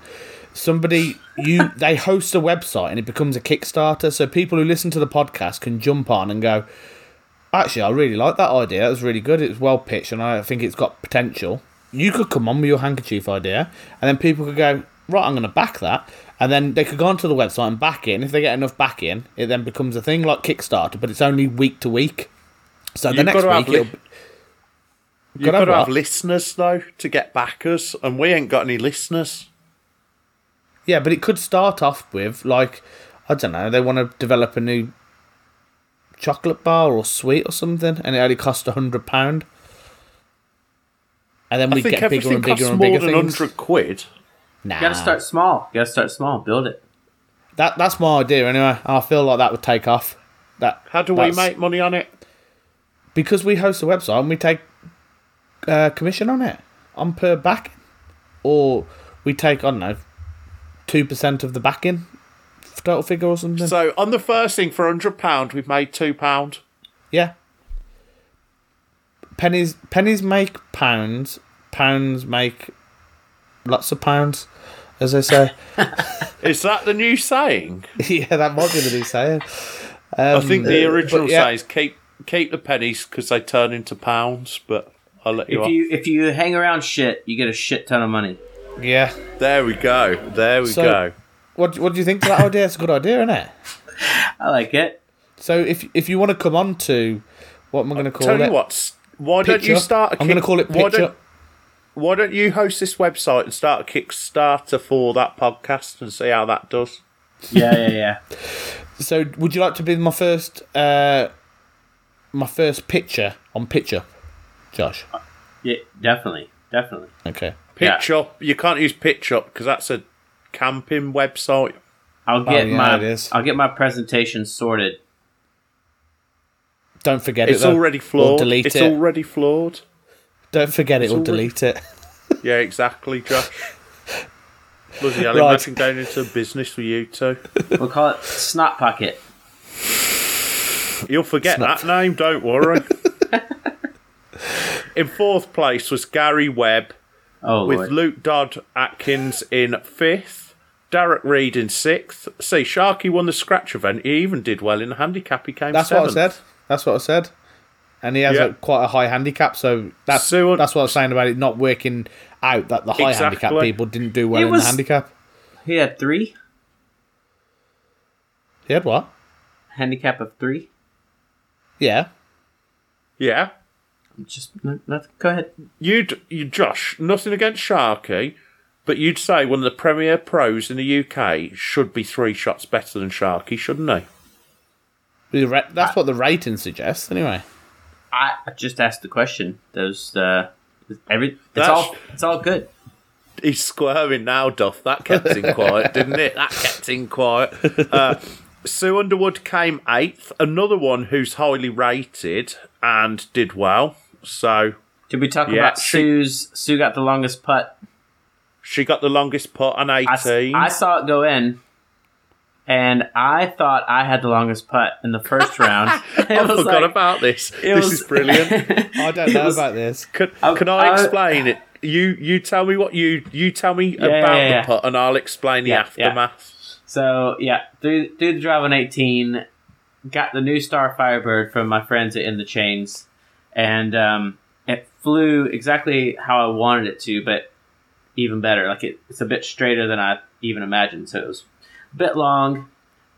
Somebody you they host a website and it becomes a Kickstarter, so people who listen to the podcast can jump on and go. Actually, I really like that idea. That was really good. It was well pitched, and I think it's got potential. You could come on with your handkerchief idea, and then people could go, right, I'm going to back that. And then they could go onto the website and back in. If they get enough back in, it then becomes a thing like Kickstarter, but it's only week to week. So the You've next got to have week, li- it'll, you've got to have listeners though to get backers, and we ain't got any listeners. Yeah, but it could start off with like I don't know, they want to develop a new chocolate bar or sweet or something, and it only costs a hundred pound. And then we get bigger and bigger costs and more bigger than hundred quid. Nah, You gotta start small. You gotta start small. Build it. that that's my idea anyway. I feel like that would take off. That How do we make money on it? because we host a website and we take uh, commission on it on per back, or we take I don't know two percent of the backing total figure or something. So on the first thing for hundred pound, we've made two pound. Yeah. Pennies pennies make pounds. Pounds make lots of pounds, as they say. Is that the new saying? yeah, that might be the new saying. I think the uh, original but yeah. saying is keep keep the pennies because they turn into pounds. But I'll let you If off. you if you hang around shit, you get a shit ton of money. Yeah. There we go. There we So- go. What What do you think of that idea? It's a good idea, isn't it? I like it. So if if you want to come on to what am I going to call Tell it? you what. s- Why don't Pitch you Up. start? A I'm going to call it why don't, Up. Why don't you host this website and start a Kickstarter for that podcast and see how that does? Yeah, yeah, yeah. So would you like to be my first uh my first picture on Pitch Up, Josh? yeah, definitely, definitely. Okay. Pitch up. You can't use Pitch up because that's a camping website. I'll get Oh, yeah, my it is. I'll get my presentation sorted. Don't forget It's it. though. already Or flawed. delete It's it. already flawed. Don't forget it or already- delete it. Yeah, exactly, Josh. Bloody hell, Right. imagine going into business with you two. We'll call it Snot Pocket. You'll forget that name, don't worry. in fourth place was Gary Webb, Oh with lord. Luke Dodd Atkins in fifth, Derek Reed in sixth. See, Sharky won the scratch event. He even did well in the handicap. He came That's seventh. what I said. That's what I said. And he has Yeah. a, quite a high handicap, so that's So- that's what I was saying about it not working out that the high handicap people didn't do well It in was- the handicap. he had three He had what? handicap of three. Yeah. Yeah. Just no, no, go ahead. You'd, you, Josh, nothing against Sharky, but you'd say one of the premier pros in the UK should be three shots better than Sharky, shouldn't he? That's what the rating suggests, anyway. I just asked the question. Those uh, every it's That's- all it's all good. He's squirming now, Duff. That kept him quiet, didn't it? That kept him quiet. Uh, Sue Underwood came eighth. Another one who's highly rated and did well. So Did we talk Yeah, about she- Sue's? Sue got the longest putt. she got the longest putt on I, s- 18. I saw it go in, and I thought I had the longest putt in the first round. I was forgot like- about this. This was- is brilliant. I don't know was- about this. Can, I- can I I- explain it? You you tell me what you you tell me Yeah, about yeah, yeah. the putt, and I'll explain the Yeah, yeah. aftermath. So yeah, through through the drive on eighteen, got the new Star Firebird from my friends at In the Chains, and um, it flew exactly how I wanted it to, but even better. Like it, it's a bit straighter than I even imagined. So it was a bit long,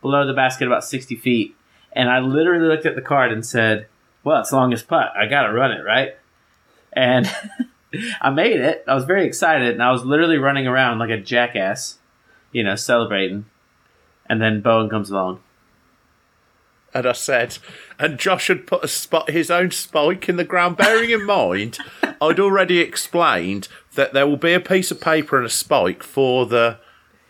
below the basket about sixty feet, and I literally looked at the card and said, "Well, it's longest putt. I got to run it, right?" And I made it. I was very excited, and I was literally running around like a jackass, you know, celebrating. And then Bowen comes along. And I said, and Josh had put a spot his own spike in the ground. Bearing in mind, I'd already explained that there will be a piece of paper and a spike for the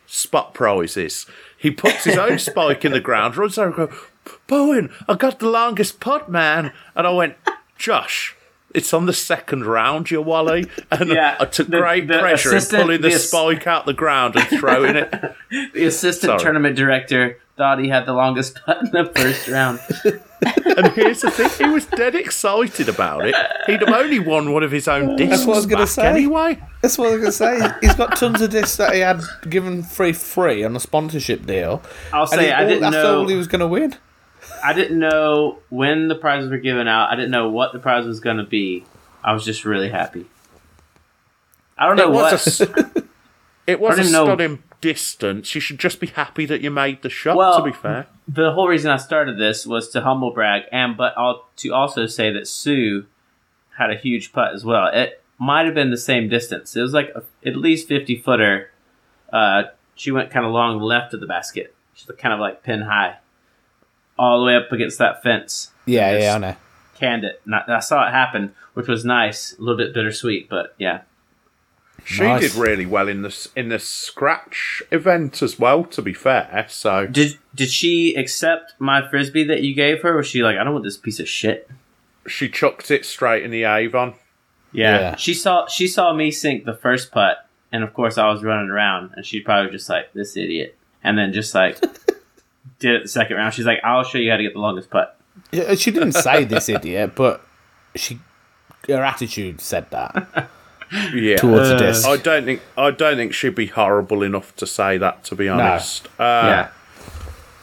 spot prizes. He puts his own spike in the ground, runs over, and goes, Bowen, I got the longest putt, man. And I went, Josh. It's on the second round, you wally, and Yeah, I took the- great the pleasure in pulling the the ass- spike out the ground and throwing it. The assistant Sorry. tournament director thought he had the longest putt in the first round. And here's the thing: he was dead excited about it. He'd have only won one of his own discs what I was gonna back say. anyway. That's what I was going to say. He's got tons of discs that he had given free free on a sponsorship deal. I'll say he- I all- didn't that's know. all he was going to win. I didn't know when the prizes were given out. I didn't know what the prize was going to be. I was just really happy. I don't know It what. was it was I a didn't know- stunning distance. You should just be happy that you made the shot. Well- to be fair, the whole reason I started this was to humble brag, and but all, to also say that Sue had a huge putt as well. It might have been the same distance. It was like a, at least fifty footer. Uh, she went kind of long left of the basket. She's kind of like pin high, all the way up against that fence. Yeah, yeah, I know. Canned it. And I, I saw it happen, which was nice. A little bit bittersweet, but yeah. She Nice. did really well in the in the scratch event as well. To be fair, so Did did she accept my frisbee that you gave her? Or was she like, I don't want this piece of shit? she chucked it straight in the Avon. Yeah. Yeah. She saw she saw me sink the first putt, and of course I was running around, and she probably just like this idiot, and then just like did it the second round. She's like, I'll show you how to get the longest putt. Yeah, She didn't say this idiot, but she her attitude said that Yeah, towards the Uh, disc. I don't think I don't think she'd be horrible enough to say that. To be honest, uh, yeah.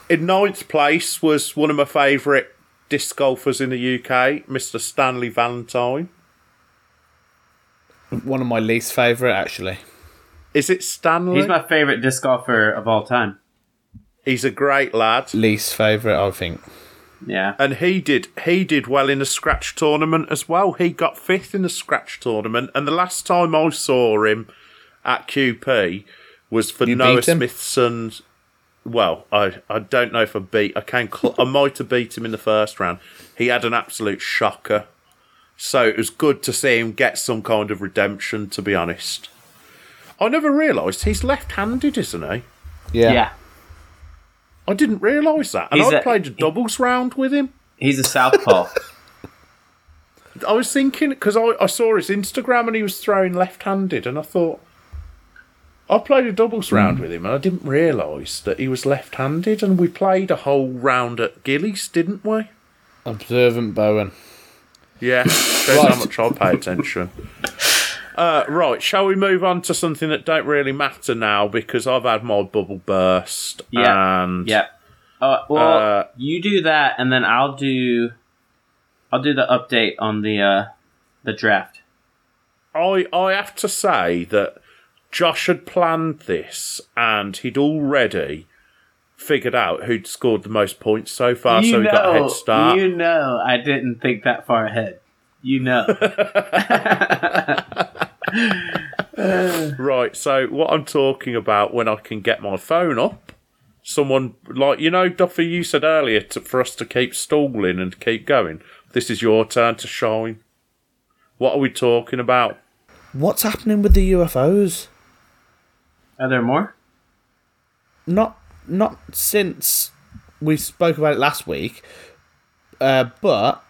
In ninth place was one of my favourite disc golfers in the UK, Mr. Stanley Valentine. One of my least favourite, actually. Is it Stanley? He's my favorite disc golfer of all time. He's a great lad, Least favourite, I think. Yeah. and he did he did well in a scratch tournament as well. He got fifth in a scratch tournament, and the last time I saw him at QP was for You Noah beat? Smithson's. Well, I I don't know if I beat. I came. Cl- I might have beat him in the first round. He had an absolute shocker. So it was good to see him get some kind of redemption. To be honest, I never realised he's left-handed, isn't he? Yeah. yeah. I didn't realise that, and He's I a- played a doubles round with him. He's a southpaw. I was thinking because I, I saw his Instagram and he was throwing left-handed, and I thought I played a doubles round hmm. with him, and I didn't realise that he was left-handed, and we played a whole round at Gillies, didn't we? Observant Bowen. Yeah, shows how much I pay attention. Uh, right, shall we move on to something that don't really matter now because I've had my bubble burst Yeah. and yeah. Uh, well, Uh, you do that, and then I'll do. I'll do the update on the uh, the draft. I I have to say that Josh had planned this and he'd already figured out who'd scored the most points so far, so he got a head start. You know, I didn't think that far ahead. You know. Right, so what I'm talking about when I can get my phone up someone like you know, Duffy, you said earlier to, for us to keep stalling and keep going. This is your turn to shine. What are we talking about? What's happening with the UFOs? Are there more? Not not since we spoke about it last week, uh, but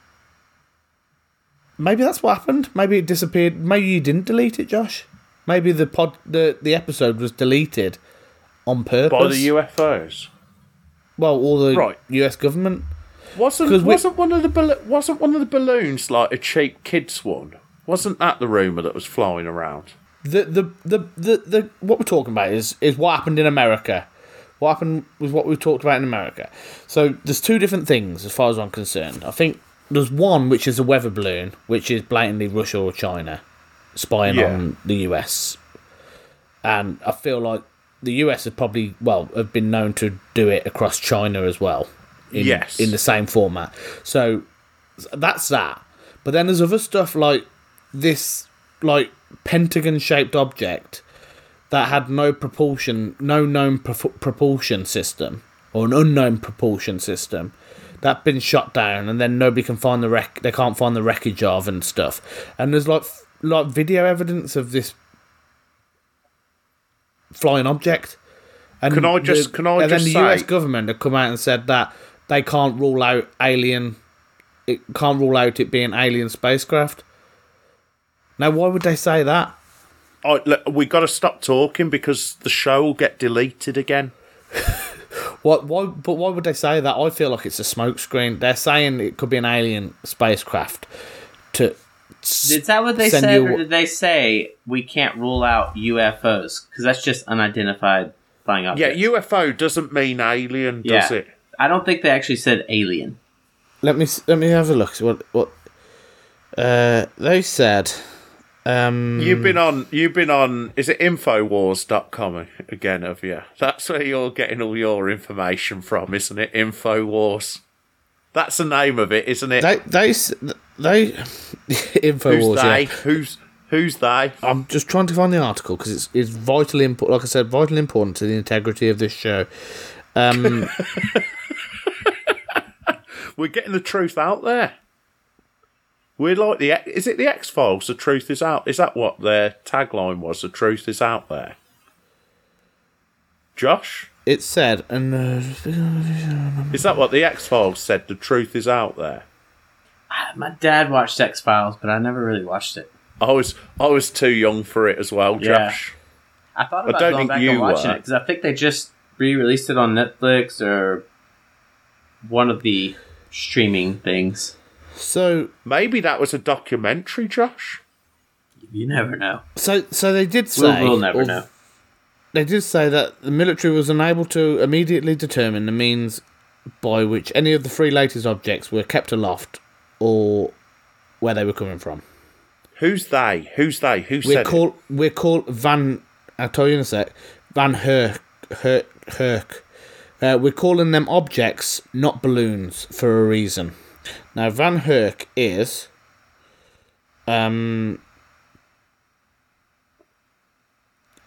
maybe that's what happened. Maybe it disappeared. Maybe you didn't delete it, Josh. Maybe the pod the, the episode was deleted on purpose By the UFOs. well, all the Right. U.S. government. Wasn't wasn't one of the wasn't one of the balloons like a cheap kids one? Wasn't that the rumor that was flying around? The, the the the the what we're talking about is is what happened in America. What happened was what we talked about in America. So there's two different things as far as I'm concerned. I think there's one which is a weather balloon, which is blatantly Russia or China spying Yeah. on the US. And I feel like the US have probably well have been known to do it across China as well. In, Yes. In the same format. So that's that. But then there's other stuff like this like pentagon shaped object that had no propulsion, no known pro- propulsion system or an unknown propulsion system that been shot down and then nobody can find the wreck they can't find the wreckage of and stuff. And there's like like video evidence of this flying object. And Can I just- can I and just then the US government have come out and said that they can't rule out alien it can't rule out it being alien spacecraft. Now, why would they say that? I, look, we got to stop talking because the show will get deleted again. What? Why? But why would they say that? I feel like it's a smokescreen. They're saying it could be an alien spacecraft. To Is that what they Send said, you- or did they say we can't rule out UFOs because that's just unidentified flying objects. Yeah. UFO doesn't mean alien, does Yeah. it? I don't think they actually said alien. let me let me have a look. What? What? Uh, they said. Um, You've been on. You've been on. Is it Infowars.com again? Have you? That's where you're getting all your information from, isn't it? Infowars. That's the name of it, isn't it? they they s- they info who's they? Yeah. Who's who's they? I'm just trying to find the article because it's it's vitally important. Like I said, vitally important to the integrity of this show. Um, We're getting the truth out there. We're like the. Is it the X Files? The truth is out. Is that what their tagline was? The truth is out there. Josh, it said, and uh, is that what the X Files said? The truth is out there. My dad watched X Files, but I never really watched it. I was I was too young for it as well, Yeah. Josh. I thought I about don't going think back you and watching were. it because I think they just re-released it on Netflix or one of the streaming things. So Maybe that was a documentary, Josh. You never know. so so they did We'll, say. we'll never or- know. They did say that the military was unable to immediately determine the means by which any of the three latest objects were kept aloft or where they were coming from. Who's they? Who's they? Who We're said called we're called Van. I'll tell you in a sec. VanHerck Herk Herk. Uh, we're calling them objects, not balloons, for a reason. Now VanHerck is um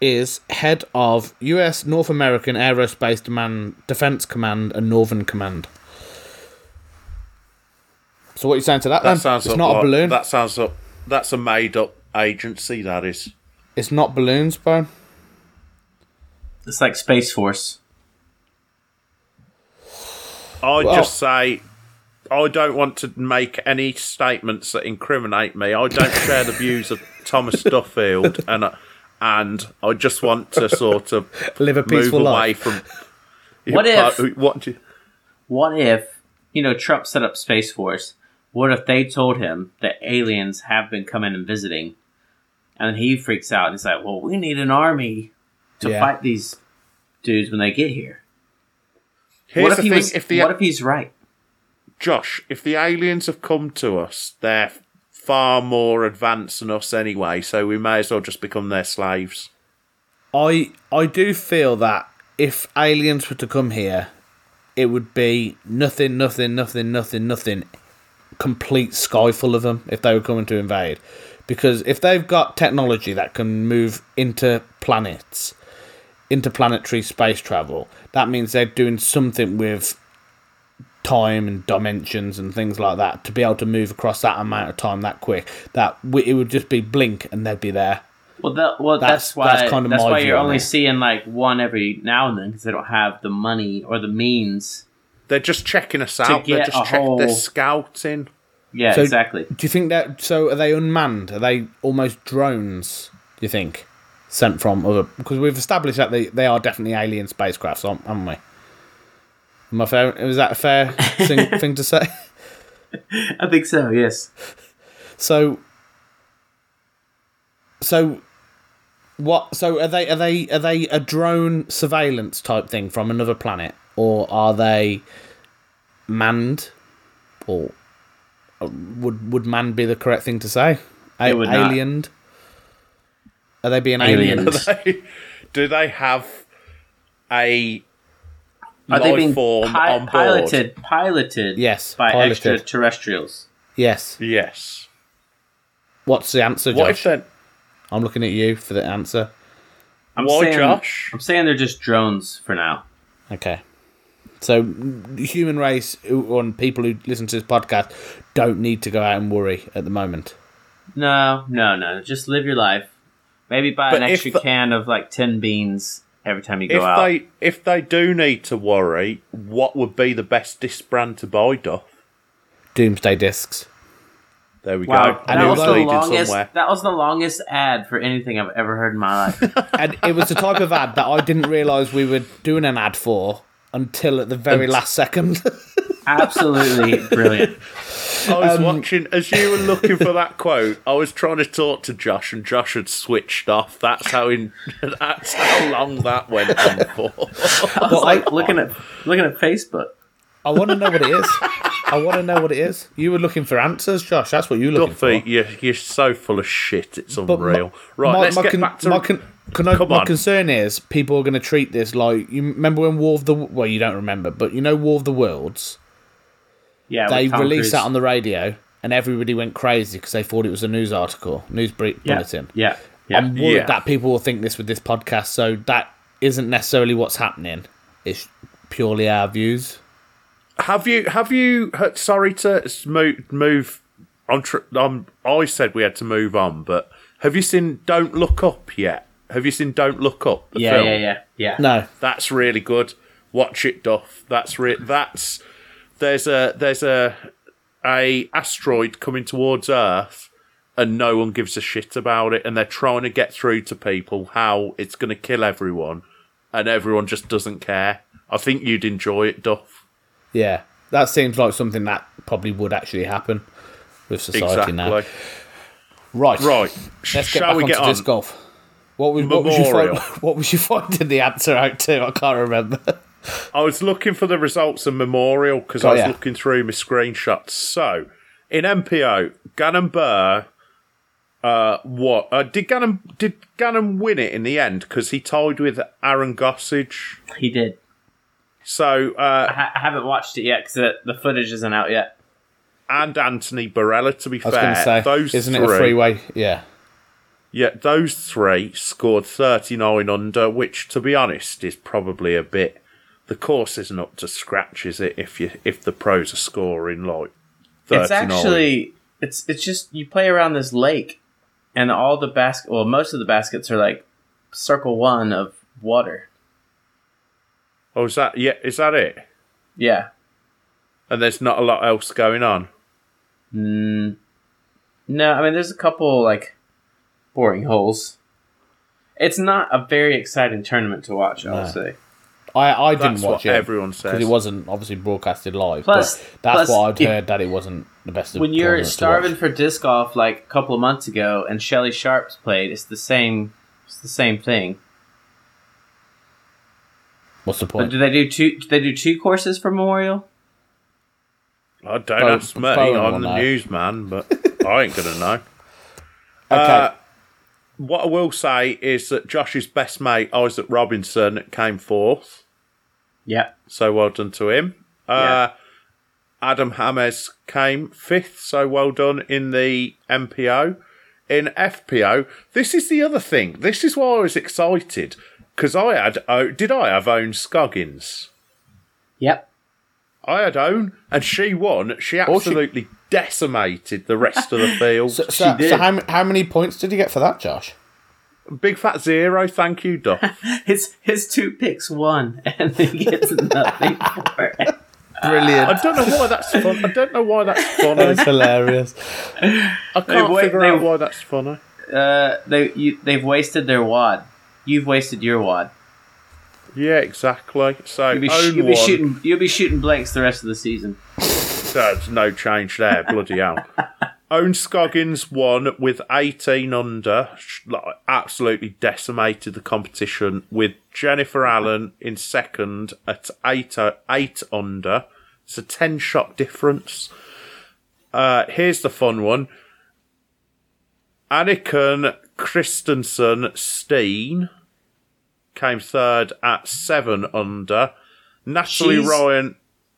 is head of U.S. North American Aerospace Demand Defense Command and Northern Command. So what are you saying to that? That then? sounds it's up not like- a balloon. That sounds up. That's a made up agency. That is. It's not balloons, bro. It's like Space Force. I Well- just say. I don't want to make any statements that incriminate me. I don't share the views of Thomas Duffield, and uh, and I just want to sort of Live a move peaceful away life. from. What if- What? Do you, What if, you know, Trump set up Space Force? What if they told him that aliens have been coming and visiting? And he freaks out and he's like, well, we need an army to Yeah. fight these dudes when they get here. here's what if the he thing: was, if the what if he's right? Josh, if the aliens have come to us, they're far more advanced than us anyway, so we may as well just become their slaves. I I do feel that if aliens were to come here, it would be nothing, nothing, nothing, nothing, nothing. Complete sky full of them if they were coming to invade, because if they've got technology that can move into planets, interplanetary space travel, that means they're doing something with time and dimensions and things like that to be able to move across that amount of time that quick. That w- it would just be blink and they'd be there. Well, that, well, That's- that's, why. that's kind of that's my why you're only it. seeing like one every now and then because they don't have the money or the means. They're just checking us out. They're get just a check- whole- They're scouting. Yeah, So- exactly. Do you think that? So are they unmanned? Are they almost drones? Do you think sent from other? Because we've established that they, they are definitely alien spacecrafts, aren't, haven't we? Am I fair? Is that a fair thing, thing to say? I think so. Yes. So, so what? So are they are they are they a drone surveillance type thing from another planet, or are they manned, or uh, would would man be the correct thing to say? A- It would not. aliened. Are they being Aliens. aliened? Do they have a Are they being form pi- on board? piloted? Piloted. Yes, By piloted. extraterrestrials. Yes. Yes. What's the answer, What Josh? if then? I'm looking at you for the answer. I'm Why, saying, Josh? I'm saying they're just drones for now. Okay. So, the human race who- and people who listen to this podcast don't need to go out and worry at the moment. No, no, no. Just live your life. Maybe buy But an extra the- can of like tin beans every time you go If out. they if they do need to worry, what would be the best disc brand to buy, Duff? Doomsday discs. There we Wow, go. that And it was was the longest. That was the longest ad for anything I've ever heard in my life. And it was the type of ad that I didn't realise we were doing an ad for until at the very last second. Absolutely brilliant. I was Um, watching as you were looking for that quote. I was trying to talk to Josh, and Josh had switched off. That's how in. That's how long that went on for. I was like looking at looking at Facebook. I want to know what it is. I want to know what it is. You were looking for answers, Josh. That's what you were looking Duffy, for. you're, you're so full of shit. It's But my- unreal. right, my, let's my get con- back to. my, con- can I, my on. concern is people are going to treat this like you remember when War of the well you don't remember but you know War of the Worlds Yeah, they released Cruise. that on the radio and everybody went crazy because they thought it was a news article news bre- yeah. bulletin Yeah, yeah. I'm worried Yeah. that people will think this with this podcast so that isn't necessarily what's happening it's purely our views Have you? Have you? Sorry to s- move. move on. Tr- um, I said we had to move on, but have you seen Don't Look Up yet? Have you seen Don't Look Up? The yeah, film? yeah, yeah, yeah. no That's really good. Watch it, Duff. That's re- That's there's a there's a a asteroid coming towards Earth, and no one gives a shit about it, and they're trying to get through to people how it's going to kill everyone, and everyone just doesn't care. I think you'd enjoy it, Duff. yeah that seems like something that probably would actually happen with society Exactly. now right Right. let's get Shall back we onto get on? disc golf what was, what was you Memorial. find, what was you finding the answer out to I can't remember I was looking for the results of Memorial because I Oh, was yeah. looking through my screenshots. So, in MPO, Gannon Buhr, uh, what uh, did Gannon did Gannon win it in the end because he tied with Aaron Gossage? He did. So, I, uh, ha- I haven't watched it yet because the, the footage isn't out yet. and Anthony Barela. To be I was fair, say those isn't three, it a freeway yeah yeah, those three scored thirty nine under, which, to be honest, is probably a bit. The course isn't up to scratch, is it? If you if the pros are scoring like It's actually it's it's just you play around this lake, and all the basket well most of the baskets are like circle one of water. Oh, is that yeah? Is that it? Yeah. And there's not a lot else going on. Mm, no, I mean there's a couple like boring holes. It's not a very exciting tournament to watch, I No. say. I, I didn't That's watch what it everyone says. because it wasn't obviously broadcasted live. Plus- but that's plus what I'd if- heard that it wasn't the best. of When you're starving for disc golf like a couple of months ago and Shelly Sharps played, it's the same it's the same thing. what's the point? But point? do they do two do they do two courses for Memorial? I don't Bo- ask me. I'm the know. newsman, but I ain't gonna know. Okay, Uh, what I will say is that Josh's best mate Isaac Robinson came fourth, Yeah. so well done to him. Uh, Adam Hames came fifth, so well done in the MPO. In FPO, this is the other thing. This is why I was excited because I had. Oh, did I have Ohn Scoggins? Yep. I had Ohn, and she won. She absolutely decimated the rest of the field. So, so, did. so how, how many points did you get for that, Josh? Big fat zero, thank you, Duff. His his two picks won, and he gets nothing for it. Brilliant. I don't know why that's fun. I don't know why that's funny. That's hilarious. I can't wait, figure they- out why that's funny. Uh, they you, they've wasted their wad. You've wasted your wad. Yeah, exactly. So You'll be, sh- own you'll be one. shooting. You'll be shooting blanks the rest of the season. There's no change there. Bloody hell. Ohn Scoggins won with 18 under, absolutely decimated the competition. With Jennifer Allen in second at eight uh, eight under. It's a 10 shot difference. Uh, here's the fun one. Anniken Kristiansen Steen came third at seven under. Natalie She's- Ryan.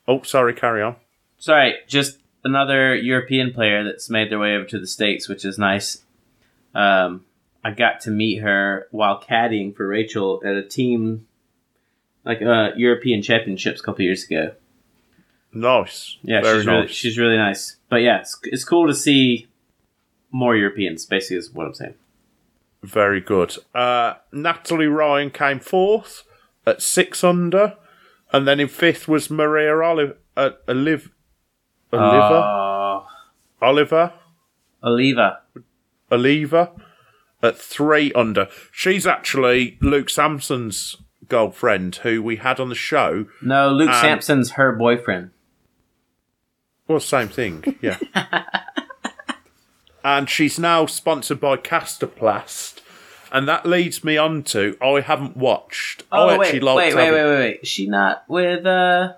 Oh, sorry, carry on. Sorry, just another European player that's made their way over to the states, which is nice. Um, I got to meet her while caddying for Rachel at a team like uh, European Championships a couple years ago. Nice. Yeah, Very she's nice. really she's really nice. But yeah, it's, it's cool to see more Europeans. Basically, is what I'm saying. Very good. Uh, Natalie Ryan came fourth at six under, and then in fifth was Maria Olive, uh, Olive, Oliver, Oh, Oliver, Oliva. Oliva at three under. She's actually Luke Samson's girlfriend, who we had on the show. No, Luke Um, Samson's her boyfriend. Well, same thing, yeah. and she's now sponsored by Kastaplast. And that leads me on to I haven't watched. Oh I wait, actually wait, wait, wait, wait, wait, Is she not with uh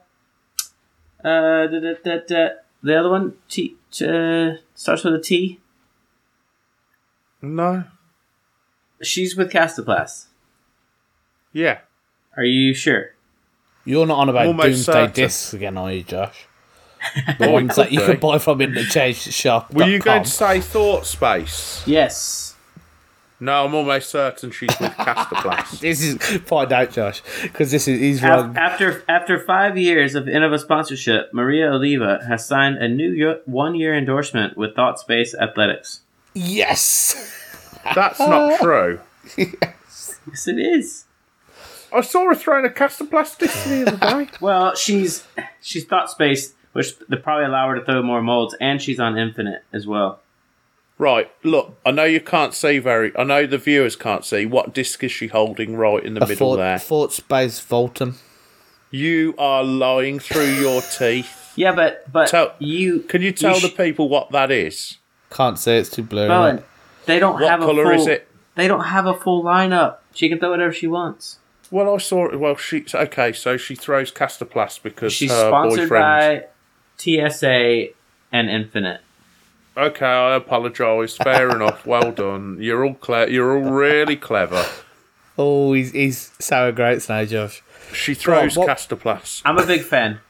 uh da, da, da, da, the other one? T uh, starts with a T. No. She's with Kastaplast. Yeah. Are you sure? You're not on about Almost Doomsday certain. discs again, are you, Josh? The ones that you can buy from in the change shop. Were you going to say Thought Space? Yes. No, I'm almost certain she's with Kastaplast. This is find out, Josh, because this is he's Af- wrong. After after five years of Innova sponsorship, Maria Oliva has signed a new one-year endorsement with ThoughtSpace Athletics. Yes. That's not true. Yes, yes, it is. I saw her throwing a Kastaplast disc the other day. Well, she's she's ThoughtSpace, which they probably allow her to throw more molds, and she's on Infinite as well. Right, look, I know you can't see very. I know the viewers can't see. What disc is she holding right in the A middle Fort, there? Fort Space Volton. You are lying through your teeth. Yeah, but but Tell- you Can you tell sh- the people what that is? Can't say it's too blurry. Bowen, they don't What have a colour full, is it? They don't have a full lineup. She can throw whatever she wants. Well, I saw it. Well, she okay. So she throws Kastaplast because She's her sponsored boyfriend. by TSA and Infinite. Okay, I apologise. Fair enough. Well done. You're all cle- You're all really clever. Oh, he's he's sour grapes now, Josh. She throws what- Kastaplast. I'm a big fan.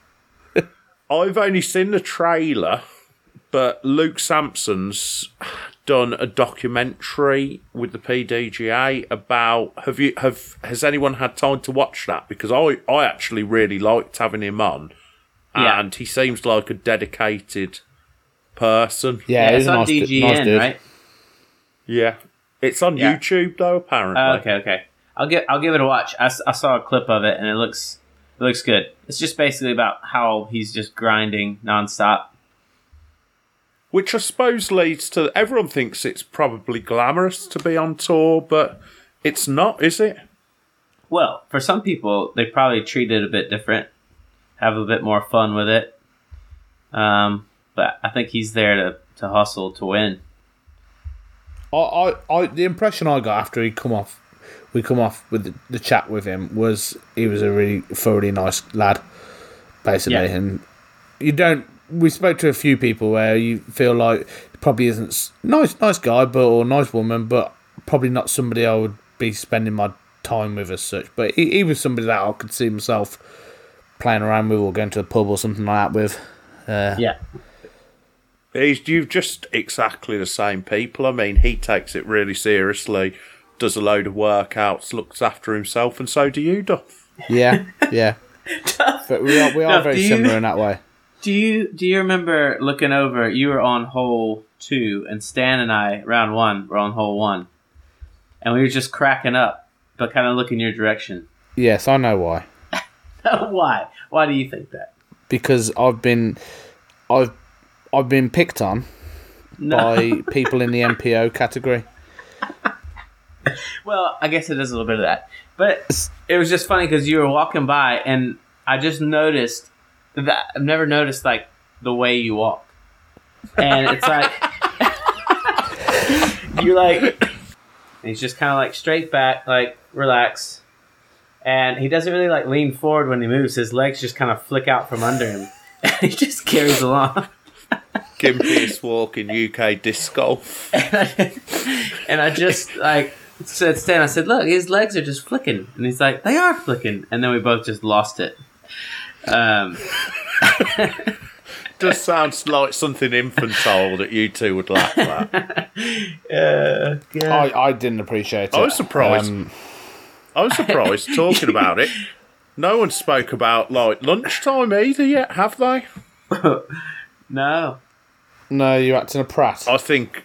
I've only seen the trailer, but Luke Samson's done a documentary with the PDGA about. Have you have has anyone had time to watch that? Because I I actually really liked having him on, Yeah. and he seems like a dedicated person. Yeah, Yeah, he's it's on nice, DGN, nice dude. right? Yeah, it's on Yeah. YouTube though. Apparently, Oh, okay, okay. I'll give I'll give it a watch. I saw a clip of it and it looks it looks good. It's just basically about how he's just grinding nonstop. which I suppose leads to everyone thinks it's probably glamorous to be on tour, but it's not, is it? Well, for some people, they probably treat it a bit different, have a bit more fun with it. Um, but I think he's there to, to hustle to win. I, I, I, the impression I got after he come off, we come off with the, the chat with him was he was a really thoroughly nice lad, basically. Yeah. And you don't. We spoke to a few people where you feel like he probably isn't nice, nice guy, but or nice woman, but probably not somebody I would be spending my time with as such. But he, he was somebody that I could see myself playing around with or going to the pub or something like that with. Uh, Yeah. He's you've just exactly the same people. I mean, he takes it really seriously. does a load of workouts, looks after himself, and so do you, Duff. Yeah, yeah. but we are we are Now, very do you- similar in that way. Do you do you remember looking over? You were on hole two, and Stan and I, round one, were on hole one, and we were just cracking up, but kind of looking your direction. Yes, I know why. Why? Why do you think that? Because I've been, I've, I've been picked on No. by people in the MPO category. Well, I guess it is a little bit of that, but it was just funny because you were walking by, and I just noticed that I've never noticed like the way you walk, and it's like you're like, and he's just kind of like straight back, like relax, and he doesn't really like lean forward when he moves. His legs just kind of flick out from under him, and he just carries along. Gimpiest walk in UK disc golf. and I just like said Stan, I said, "Look, his legs are just flicking," and he's like, "They are flicking," and then we both just lost it. Um, Just sounds like something infantile that you two would laugh at. uh, I, I didn't appreciate it. I was surprised. Um, I was surprised talking about it. No one spoke about like lunchtime either yet, have they? no, no, you're acting a prat. I think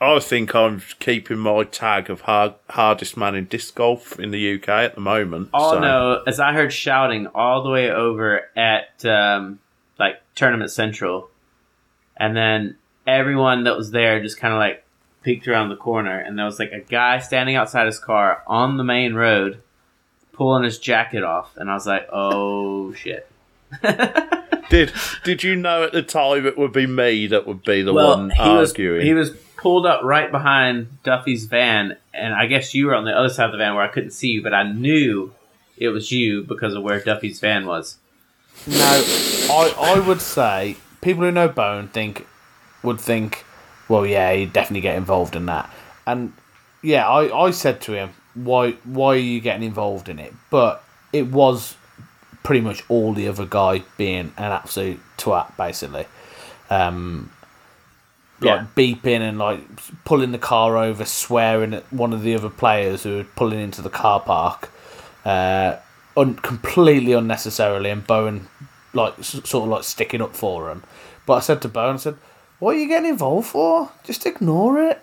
I think I'm keeping my tag of hard, hardest man in disc golf in the UK at the moment. all so- no. As I heard shouting all the way over at um, like Tournament Central, and then everyone that was there just kind of like peeked around the corner, and there was like a guy standing outside his car on the main road, pulling his jacket off, and I was like, "Oh shit." Did did you know at the time it would be me that would be the one he arguing? was he was pulled up right behind Duffy's van, and I guess you were on the other side of the van where I couldn't see you, but I knew it was you because of where Duffy's van was. No, I I would say people who know Bowen think would think, well, yeah, he'd definitely get involved in that. And yeah, I, I said to him, why why are you getting involved in it? But it was pretty much all the other guy being an absolute twat, basically. Um, like beeping and like pulling the car over, swearing at one of the other players who were pulling into the car park, uh, un- completely unnecessarily, and Bowen like s- sort of like sticking up for him. But I said to Bowen, I said, "What are you getting involved for? Just ignore it.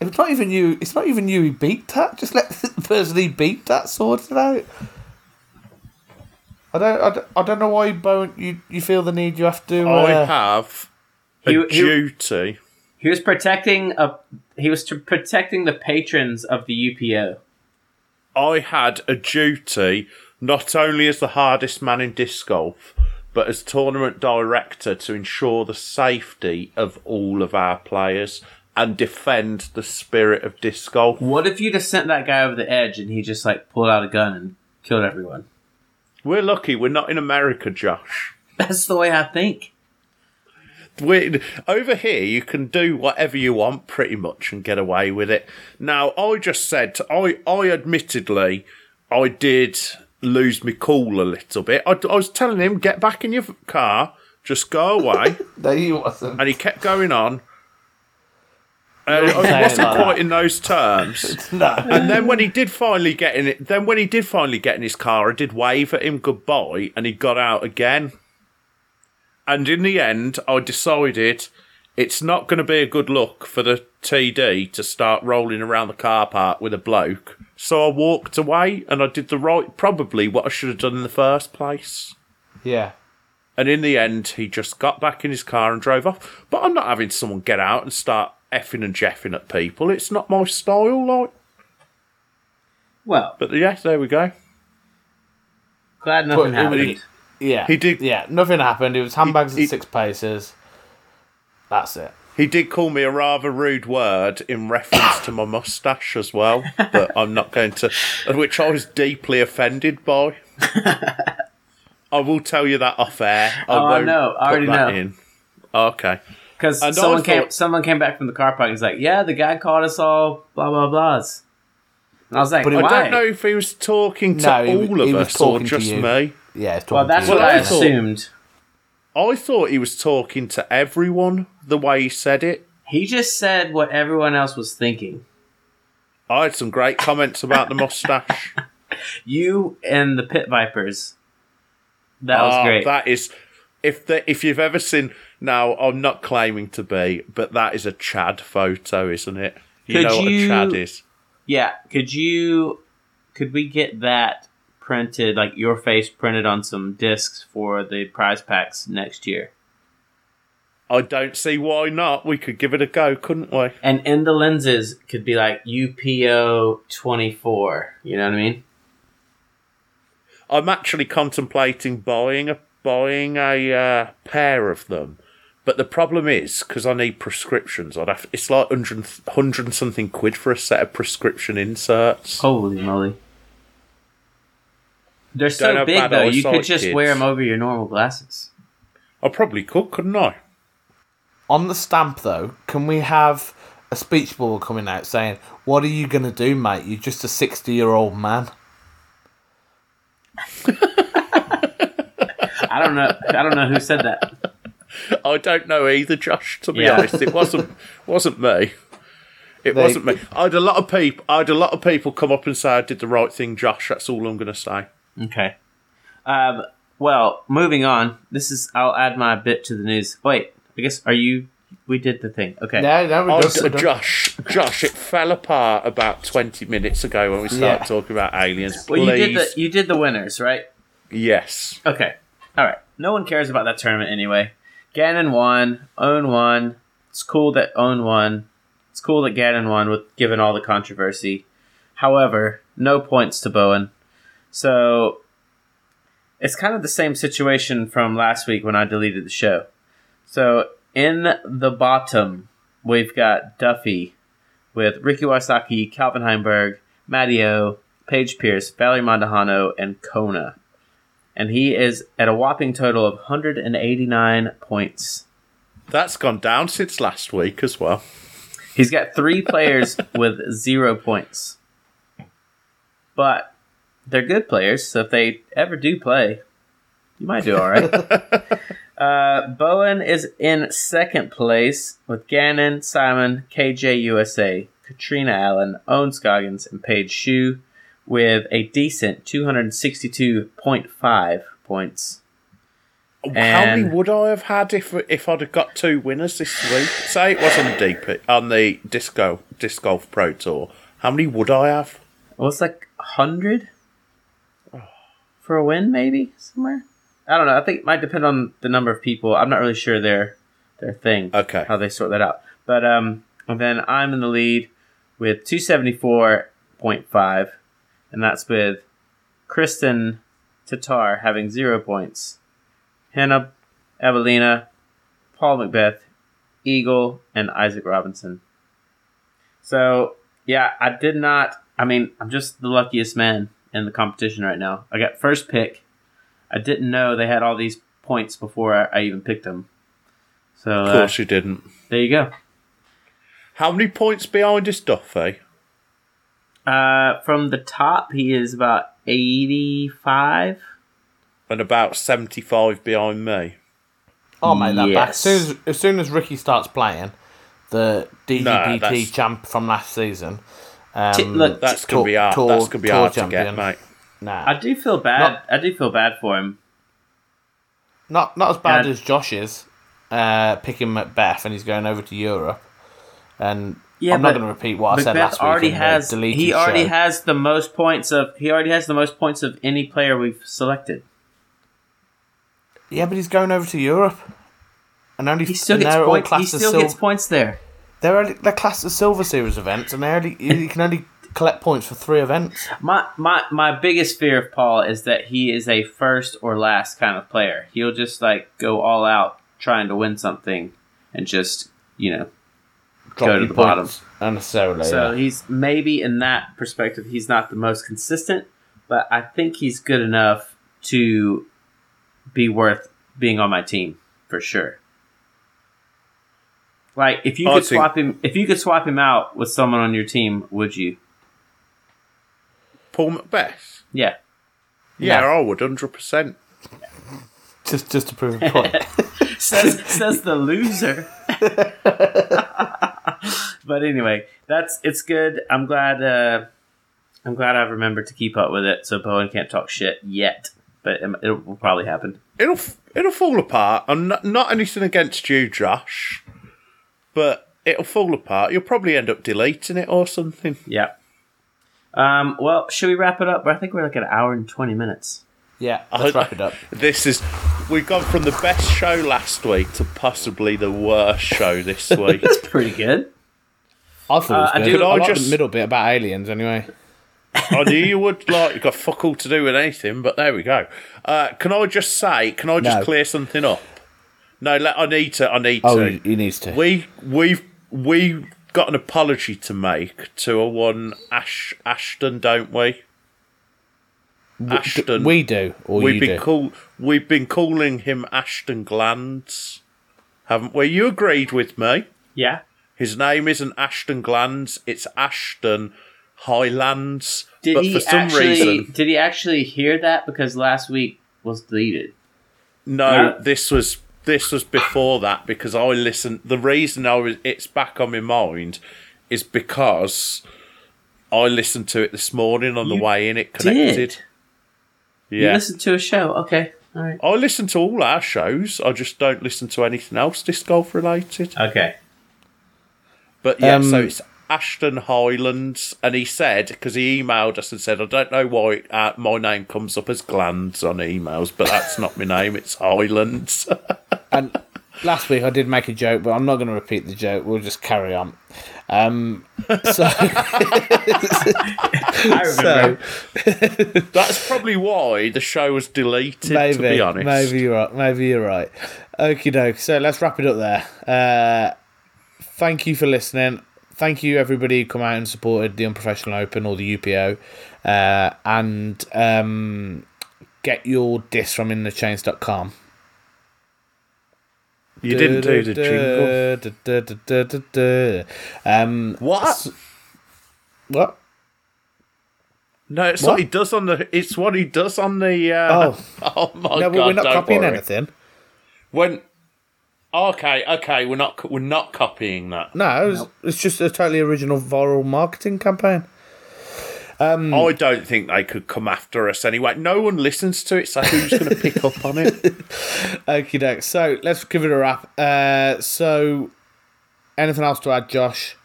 If it's not even you, it's not even you who beat that. Just let the person who beat that sort it out." I don't, I don't, I don't know why Bowen, you, you feel the need you have to. I Uh, have a He- he- duty. He was protecting a he was t- protecting the patrons of the UPO. I had a duty not only as the hardest man in disc golf, but as tournament director to ensure the safety of all of our players and defend the spirit of disc golf. What if you just sent that guy over the edge and he just like pulled out a gun and killed everyone? We're lucky we're not in America, Josh. That's the way I think. we over here you can do whatever you want pretty much and get away with it now i just said i i admittedly i did lose my cool a little bit I, I was telling him get back in your car just go away no, you wasn't. and he kept going on uh, it wasn't like quite that. in those terms No. and then when he did finally get in it then when he did finally get in his car i did wave at him goodbye and he got out again and in the end, I decided it's not going to be a good look for the TD to start rolling around the car park with a bloke. So I walked away and I did the right, probably what I should have done in the first place. Yeah. And in the end, he just got back in his car and drove off. But I'm not having someone get out and start effing and jeffing at people. It's not my style, like. Well, But yeah, there we go. glad nothing But it would- happened. Yeah. He did- Yeah, nothing happened. It was handbags He- and six paces. That's it. He did call me a rather rude word in reference to my mustache as well, but I'm not going to, which I was deeply offended by. I will tell you that off air. Oh, I won't know. I put already know. In. Okay. Because someone came, thought- someone came back from the car park and was like, "Yeah, the guy called us all blah blah blahs." And I was like, But it- I "Why?" don't know if he was talking to No, he- all of he us or just me. Yeah, it's Well, that's to you. what I I thought- assumed. I thought he was talking to everyone the way he said it. He just said what everyone else was thinking. I had some great comments about the mustache. You and the Pit Vipers. That was Oh, great. That is, if the, if you've ever seen. Now, I'm not claiming to be, but that is a Chad photo, isn't it? You Could know what you- a Chad is. Yeah, could you could we get that printed like your face printed on some discs for the prize packs next year? I don't see why not. We could give it a go, couldn't we? And in the lenses could be like UPO 24, you know what I mean? I'm actually contemplating buying a buying a uh, pair of them, but the problem is because I need prescriptions. I'd have it's like hundred hundred and something quid for a set of prescription inserts. Holy moly. They're so big though. You could just kids. wear them over your normal glasses. I probably could, couldn't I? On the stamp, though, can we have a speech bubble coming out saying, "What are you gonna do, mate? You're just a sixty-year-old man." I don't know. I don't know who said that. I don't know either, Josh. To be Yeah. honest, it wasn't wasn't me. It They- wasn't me. I had a lot of people. I had a lot of people come up and say I did the right thing, Josh. That's all I'm going to say. Okay. Um, well, moving on. This is. I'll add my bit to the news. Wait. I guess. Are you? We did the thing. Okay. No, no, Oh, we're D- done. we're done. Josh, Josh, it fell apart about 20 minutes ago when we started Yeah. talking about aliens. Well, you did the you did the winners, right? Yes. Okay. All right. No one cares about that tournament anyway. Gannon won. Ohn won. It's cool that Ohn won. It's cool that Gannon won, with given all the controversy. However, no points to Bowen. So it's kind of the same situation from last week when I deleted the show. So in the bottom, we've got Duffy with Ricky Wysocki, Calvin Heimberg, Matteo, Paige Pierce, Valerie Mandujano, and Kona and he is at a whopping total of 189 points. That's gone down since last week as well. He's got three players with zero points. But they're good players, so if they ever do play, you might do all right. uh, Bowen is in second place with Gannon, Simon, KJ USA, Catrina Allen, Ohn Scoggins, and Paige Shue with a decent 262.5 points. How many would I have had if if I'd have got two winners this week? Say it was on the DP, on the disco disc golf pro tour. How many would I have? Well, it's like 100 for a win, maybe somewhere. I don't know. I think it might depend on the number of people. I'm not really sure their their thing. Okay. How they sort that out. But um, and then I'm in the lead with 274.5, and that's with Kristin Tattar having zero points, Hannah Evelina, Paul McBeth, Eagle, and Isaac Robinson. So yeah, I did not. I mean, I'm just the luckiest man in the competition right now. I got first pick. I didn't know they had all these points before I, I even picked them. So Of uh, course you didn't. there you go. How many points behind is Duffy? Uh, from the top, he is about 85. And about seventy-five behind me. I'll make that back. As soon as, as soon as Ricky starts playing, the DGPT that's- champ from last season. Um, T- look, That's gonna be hard. tour- That's gonna be tour hard to get, mate. nah, I do feel bad. Not- I do feel bad for him. not not as bad Yeah. as Josh is. Uh, picking McBeth and he's going over to Europe. And Yeah, I'm not going to repeat what I said McBeth last week. already has. He already show. has the most points of. He already has the most points of any player we've selected. Yeah, but he's going over to Europe. And only He still gets points. He still sil- gets points there. They're only, they're classed as Silver Series events, and they only you can only collect points for three events. My my my biggest fear of Paul is that he is a first or last kind of player. He'll just like go all out trying to win something and just you know. Drop Go to your the bottom. unnecessarily. So yeah. he's maybe in that perspective he's not the most consistent, but I think he's good enough to be worth being on my team for sure. Like if you I could swap him if you could swap him out with someone on your team, would you? Paul McBeth. Yeah. Yeah, No. I would, hundred percent. just just to prove a point. says says the loser. but anyway, that's it's good. I'm glad. Uh, I'm glad I've remembered to keep up with it, so Bowen can't talk shit yet. But it, it will probably happen. It'll it'll fall apart. And not, not anything against you, Josh, but it'll fall apart. You'll probably end up deleting it or something. Yeah. Um, well, should we wrap it up? I think we're like an hour and twenty minutes. Yeah, let's wrap it up. This is we've gone from the best show last week to possibly the worst show this week. Pretty good. I thought it was Uh, I good. do- Could I I like just- the middle bit about aliens anyway. I knew you would like. You've got fuck all to do with anything, but there we go. Uh, can I just say? Can I just No. clear something up? No, let, I need to. I need Oh, to. he, he needs to. We we've we got an apology to make to a one Ash Ashton, don't we? Ashton. we do, or we've you been do. call we've been calling him Ashton Glands, haven't we? You agreed with me. Yeah. His name isn't Ashton Glands; it's Ashton Highlands. Did but he for some actually? reason, Did he actually hear that? Because last week was deleted. no, No. this was this was before that because I listened. The reason I was it's back on my mind is because I listened to it this morning on the way in. It connected. Did you listen to a show? Okay. All right. I listen to all our shows. I just don't listen to anything else disc golf related. Okay. But yeah, Um, so it's Ashton Highlands, and he said because he emailed us and said, "I don't know why uh, my name comes up as Glands on emails, but that's not my name. It's Highlands." And last week I did make a joke, but I'm not going to repeat the joke. We'll just carry on. Um, so, so that's probably why the show was deleted. maybe, to be honest, maybe you're right. Maybe you're right. Okie doke. So let's wrap it up there. Uh, thank you for listening. Thank you everybody who come out and supported the Unprofessional Open or the UPO, uh, and um, get your disc from inthechains.com. you didn't do the jingle. Um, What? what? No, it's What? what he does on the. It's what he does on the. Uh, Oh. oh my No, god! but we're not copying worry. anything. When. Okay, okay, we're not we're not copying that. No, it's, it's just a totally original viral marketing campaign. Hmm. I don't think they could come after us anyway. No one listens to it, so who's going to pick up on it? Okie doke. So let's give it a wrap. Uh, so, anything else to add, Josh?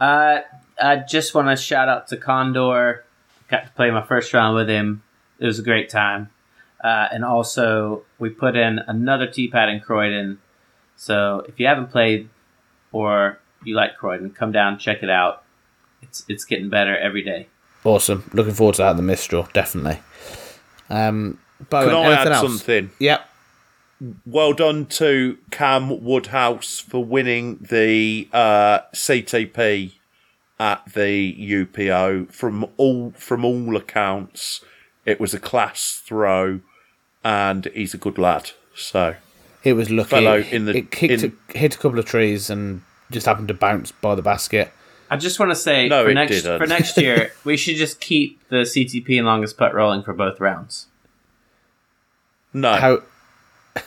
Uh, I just want to shout out to Condor. Got to play my first round with him. It was a great time. Uh, and also, we put in another tee pad in Croydon. So if you haven't played or you like Croydon, come down check it out. It's it's getting better every day. Awesome. Looking forward to that at the Mistral, definitely. Um, Bowen, Can I add else? something? Yep. Well done to Cam Woodhouse for winning the uh, CTP at the UPO. From all from all accounts, it was a class throw, and he's a good lad. So It was lucky. Fellow in the- it kicked in- a, hit a couple of trees and just happened to bounce by the basket. I just want to say No, for next didn't. for next year we should just keep the CTP and longest putt rolling for both rounds. no, How?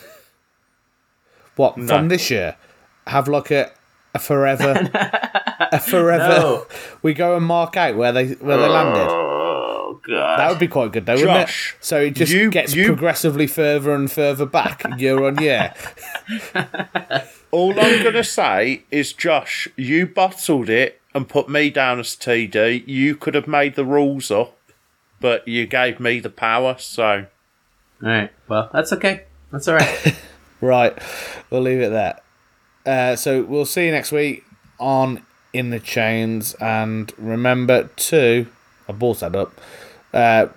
what No. from this year? Have like a a forever, a forever. No. We go and mark out where they where they landed. Oh god. That would be quite good, though, wouldn't it? So it just you- gets you- progressively further and further back year on year. all I'm gonna say is, Josh, you bottled it and put me down as TD. You could have made the rules up, but you gave me the power. So All right. Well, that's okay. That's all right. Right, we'll leave it there. Uh, so we'll see you next week on In the Chains, and remember to I brought that up. Uh,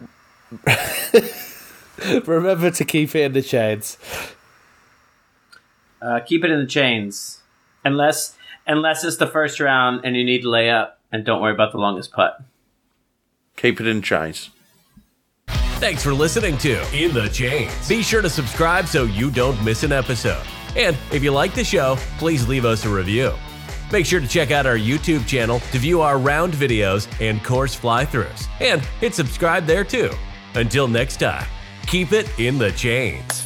remember to keep it in the chains. Uh, keep it in the chains, unless unless it's the first round and you need to lay up, and don't worry about the longest putt. keep it in chains. Thanks for listening to In the Chains. Be sure to subscribe so you don't miss an episode. And if you like the show, please leave us a review. Make sure to check out our YouTube channel to view our round videos and course fly throughs. And hit subscribe there too. Until next time, keep it in the chains.